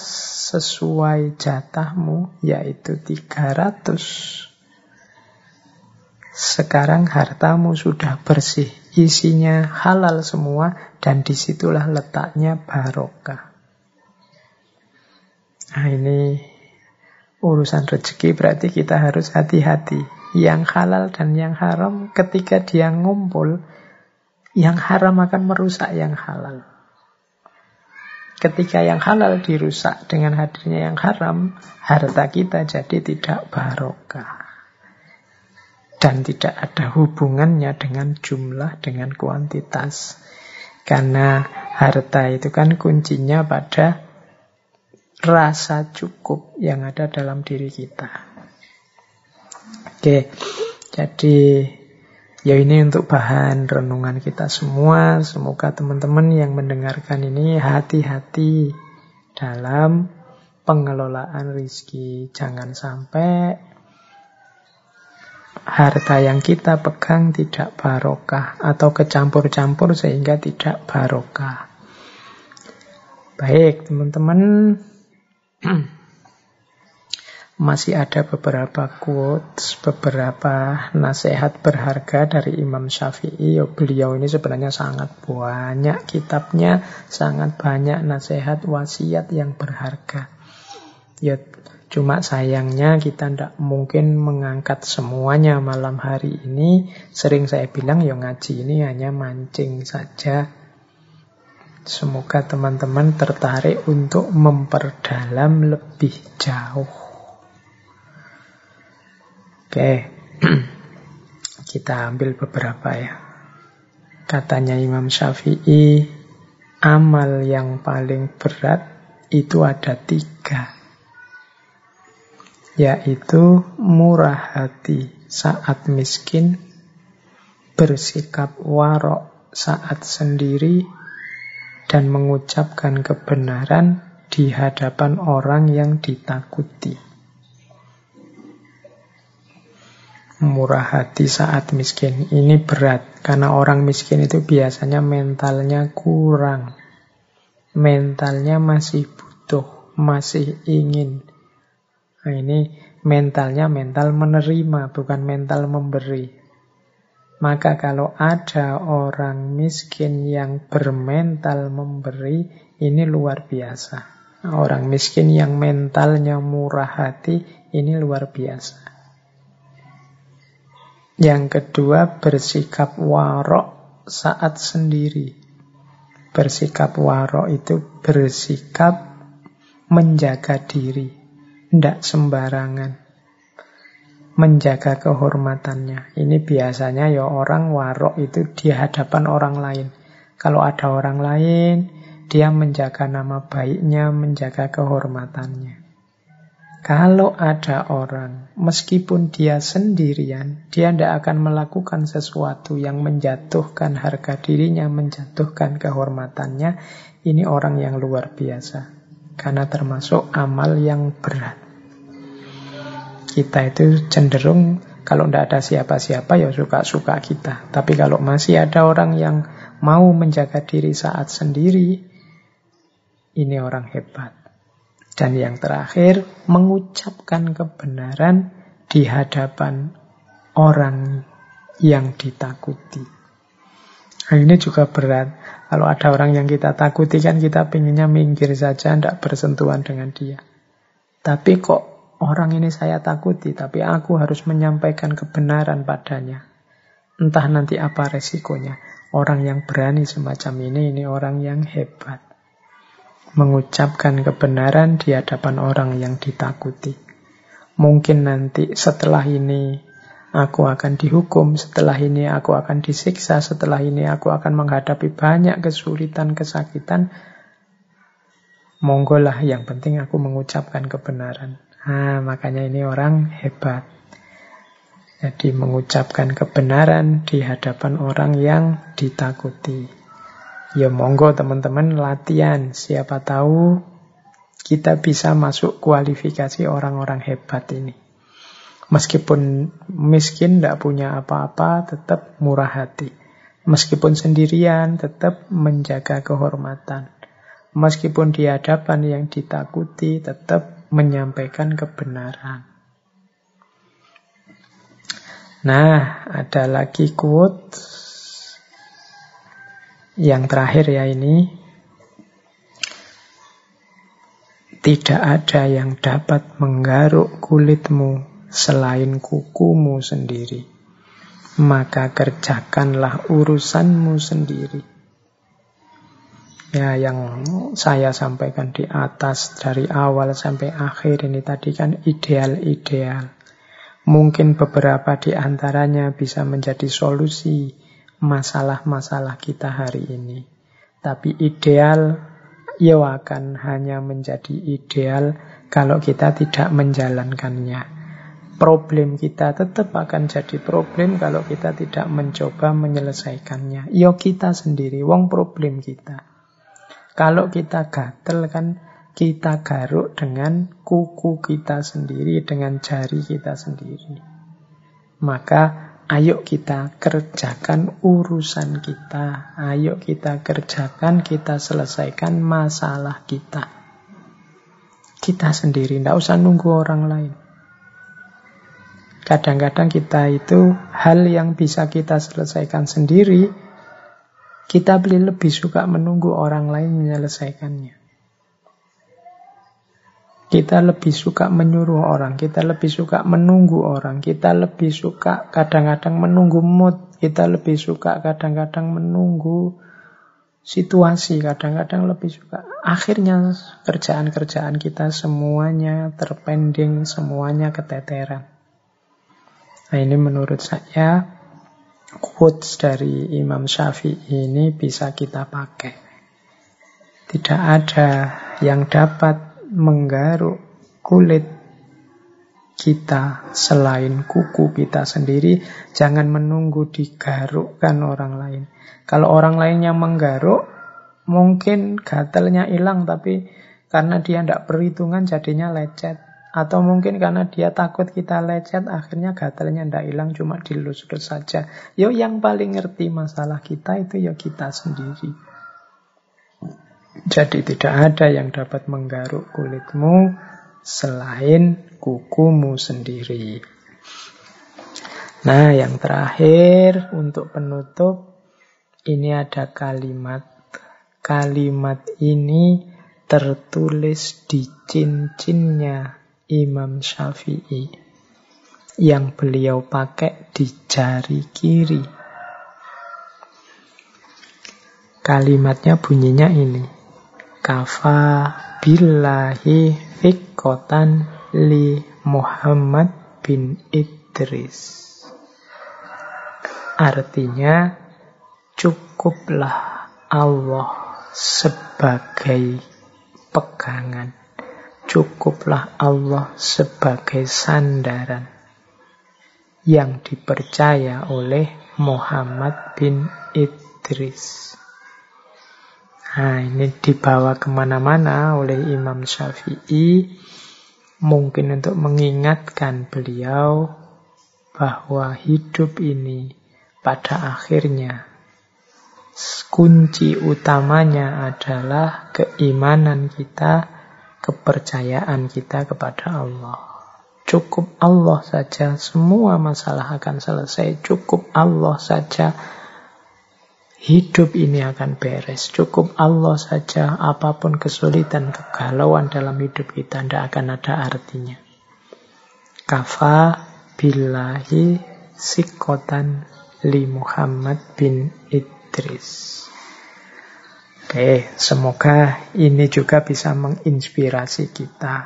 sesuai jatahmu, yaitu 300, sekarang hartamu sudah bersih, isinya halal semua, dan di situlah letaknya barokah. Nah ini urusan rezeki berarti kita harus hati-hati. Yang halal dan yang haram ketika dia ngumpul, yang haram akan merusak yang halal. Ketika yang halal dirusak dengan hadirnya yang haram, harta kita jadi tidak barokah. Dan tidak ada hubungannya dengan jumlah, dengan kuantitas. Karena harta itu kan kuncinya pada rasa cukup yang ada dalam diri kita. Oke, jadi Ya ini untuk bahan renungan kita semua. Semoga teman-teman yang mendengarkan ini hati-hati dalam pengelolaan rizki. Jangan sampai harta yang kita pegang tidak barokah atau kecampur-campur sehingga tidak barokah. Baik, teman-teman. <clears throat> masih ada beberapa quotes, beberapa nasihat berharga dari Imam Syafi'i. Beliau ini sebenarnya sangat banyak kitabnya, sangat banyak nasihat wasiat yang berharga. Ya, cuma sayangnya kita tidak mungkin mengangkat semuanya malam hari ini. Sering saya bilang, yo ngaji ini hanya mancing saja. Semoga teman-teman tertarik untuk memperdalam lebih jauh. Oke, <clears throat> kita ambil beberapa ya. Katanya Imam Syafi'i, amal yang paling berat itu ada tiga. Yaitu murah hati saat miskin, bersikap warok saat sendiri, dan mengucapkan kebenaran di hadapan orang yang ditakuti. murah hati saat miskin. Ini berat karena orang miskin itu biasanya mentalnya kurang. Mentalnya masih butuh, masih ingin. Nah, ini mentalnya mental menerima, bukan mental memberi. Maka kalau ada orang miskin yang bermental memberi, ini luar biasa. Orang miskin yang mentalnya murah hati, ini luar biasa. Yang kedua, bersikap warok saat sendiri. Bersikap warok itu bersikap menjaga diri, tidak sembarangan. Menjaga kehormatannya. Ini biasanya ya orang warok itu di hadapan orang lain. Kalau ada orang lain, dia menjaga nama baiknya, menjaga kehormatannya. Kalau ada orang, meskipun dia sendirian, dia tidak akan melakukan sesuatu yang menjatuhkan harga dirinya, menjatuhkan kehormatannya. Ini orang yang luar biasa. Karena termasuk amal yang berat. Kita itu cenderung kalau tidak ada siapa-siapa ya suka-suka kita. Tapi kalau masih ada orang yang mau menjaga diri saat sendiri, ini orang hebat. Dan yang terakhir, mengucapkan kebenaran di hadapan orang yang ditakuti. Nah, ini juga berat. Kalau ada orang yang kita takuti kan kita pinginnya minggir saja, tidak bersentuhan dengan dia. Tapi kok orang ini saya takuti, tapi aku harus menyampaikan kebenaran padanya. Entah nanti apa resikonya. Orang yang berani semacam ini, ini orang yang hebat mengucapkan kebenaran di hadapan orang yang ditakuti. Mungkin nanti setelah ini aku akan dihukum, setelah ini aku akan disiksa, setelah ini aku akan menghadapi banyak kesulitan, kesakitan. Monggo lah, yang penting aku mengucapkan kebenaran. Nah, makanya ini orang hebat. Jadi mengucapkan kebenaran di hadapan orang yang ditakuti. Ya monggo teman-teman latihan. Siapa tahu kita bisa masuk kualifikasi orang-orang hebat ini. Meskipun miskin, tidak punya apa-apa, tetap murah hati. Meskipun sendirian, tetap menjaga kehormatan. Meskipun di hadapan yang ditakuti, tetap menyampaikan kebenaran. Nah, ada lagi quote yang terakhir ya ini. Tidak ada yang dapat menggaruk kulitmu selain kukumu sendiri. Maka kerjakanlah urusanmu sendiri. Ya, yang saya sampaikan di atas dari awal sampai akhir ini tadi kan ideal-ideal. Mungkin beberapa di antaranya bisa menjadi solusi masalah-masalah kita hari ini. Tapi ideal ya akan hanya menjadi ideal kalau kita tidak menjalankannya problem kita tetap akan jadi problem kalau kita tidak mencoba menyelesaikannya. Yo kita sendiri, wong problem kita. Kalau kita gatel kan kita garuk dengan kuku kita sendiri, dengan jari kita sendiri. Maka ayo kita kerjakan urusan kita. Ayo kita kerjakan, kita selesaikan masalah kita. Kita sendiri, tidak usah nunggu orang lain. Kadang-kadang kita itu hal yang bisa kita selesaikan sendiri, kita lebih suka menunggu orang lain menyelesaikannya. Kita lebih suka menyuruh orang, kita lebih suka menunggu orang, kita lebih suka kadang-kadang menunggu mood, kita lebih suka kadang-kadang menunggu situasi, kadang-kadang lebih suka. Akhirnya kerjaan-kerjaan kita semuanya terpending, semuanya keteteran. Nah ini menurut saya quotes dari Imam Syafi'i ini bisa kita pakai. Tidak ada yang dapat menggaruk kulit kita selain kuku kita sendiri. Jangan menunggu digarukkan orang lain. Kalau orang lain yang menggaruk, mungkin gatalnya hilang tapi karena dia tidak perhitungan jadinya lecet. Atau mungkin karena dia takut kita lecet, akhirnya gatalnya tidak hilang, cuma dilus-lus saja. Yo yang paling ngerti masalah kita itu ya kita sendiri. Jadi tidak ada yang dapat menggaruk kulitmu selain kukumu sendiri. Nah, yang terakhir untuk penutup, ini ada kalimat. Kalimat ini tertulis di cincinnya Imam Syafi'i yang beliau pakai di jari kiri. Kalimatnya bunyinya ini. Kafa billahi fikotan li Muhammad bin Idris. Artinya cukuplah Allah sebagai pegangan cukuplah Allah sebagai sandaran yang dipercaya oleh Muhammad bin Idris. Nah, ini dibawa ke mana-mana oleh Imam Syafi'i, mungkin untuk mengingatkan beliau bahwa hidup ini pada akhirnya kunci utamanya adalah keimanan kita kepercayaan kita kepada Allah. Cukup Allah saja, semua masalah akan selesai. Cukup Allah saja, hidup ini akan beres. Cukup Allah saja, apa pun kesulitan, kegalauan dalam hidup kita tidak akan ada artinya. Kafa billahi sikotan li Muhammad bin Idris. Oke, semoga ini juga bisa menginspirasi kita,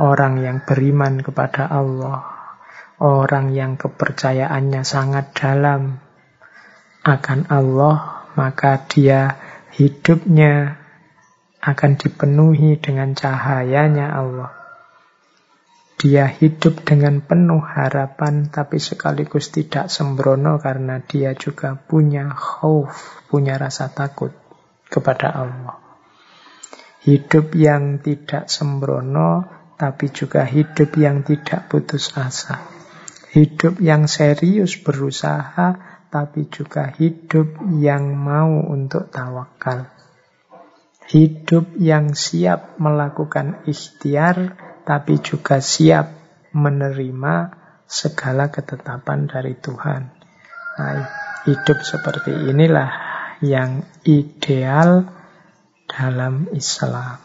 orang yang beriman kepada Allah, orang yang kepercayaannya sangat dalam akan Allah, maka dia hidupnya akan dipenuhi dengan cahayanya Allah. Dia hidup dengan penuh harapan, tapi sekaligus tidak sembrono karena dia juga punya khauf, punya rasa takut kepada Allah. Hidup yang tidak sembrono, tapi juga hidup yang tidak putus asa. Hidup yang serius berusaha, tapi juga hidup yang mau untuk tawakal. Hidup yang siap melakukan ikhtiar, tapi juga siap menerima segala ketetapan dari Tuhan. Nah, hidup seperti inilah yang ideal dalam Islam.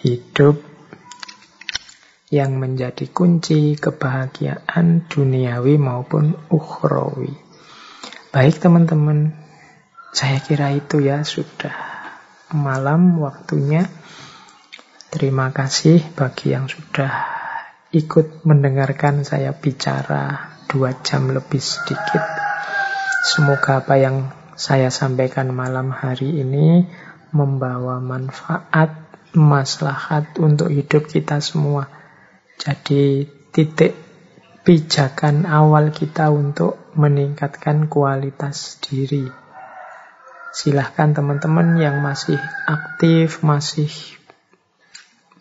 Hidup yang menjadi kunci kebahagiaan duniawi maupun ukhrawi. Baik teman-teman, saya kira itu ya sudah malam waktunya. Terima kasih bagi yang sudah ikut mendengarkan saya bicara dua jam lebih sedikit. Semoga apa yang saya sampaikan malam hari ini membawa manfaat, maslahat untuk hidup kita semua. Jadi titik pijakan awal kita untuk meningkatkan kualitas diri. Silahkan teman-teman yang masih aktif, masih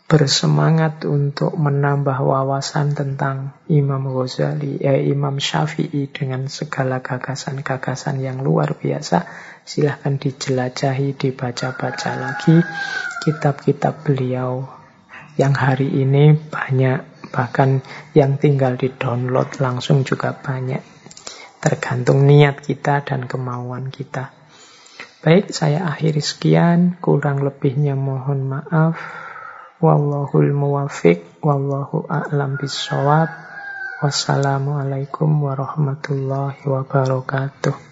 bersemangat untuk menambah wawasan tentang Imam Ghazali, eh, Imam Syafi'i dengan segala gagasan-gagasan yang luar biasa, silahkan dijelajahi, dibaca-baca lagi kitab-kitab beliau yang hari ini banyak, bahkan yang tinggal di-download langsung juga banyak. Tergantung niat kita dan kemauan kita. Baik, saya akhiri sekian. Kurang lebihnya mohon maaf. Wallahul muwafiq, wallahu a'lam bisawab. Wassalamualaikum warahmatullahi wabarakatuh.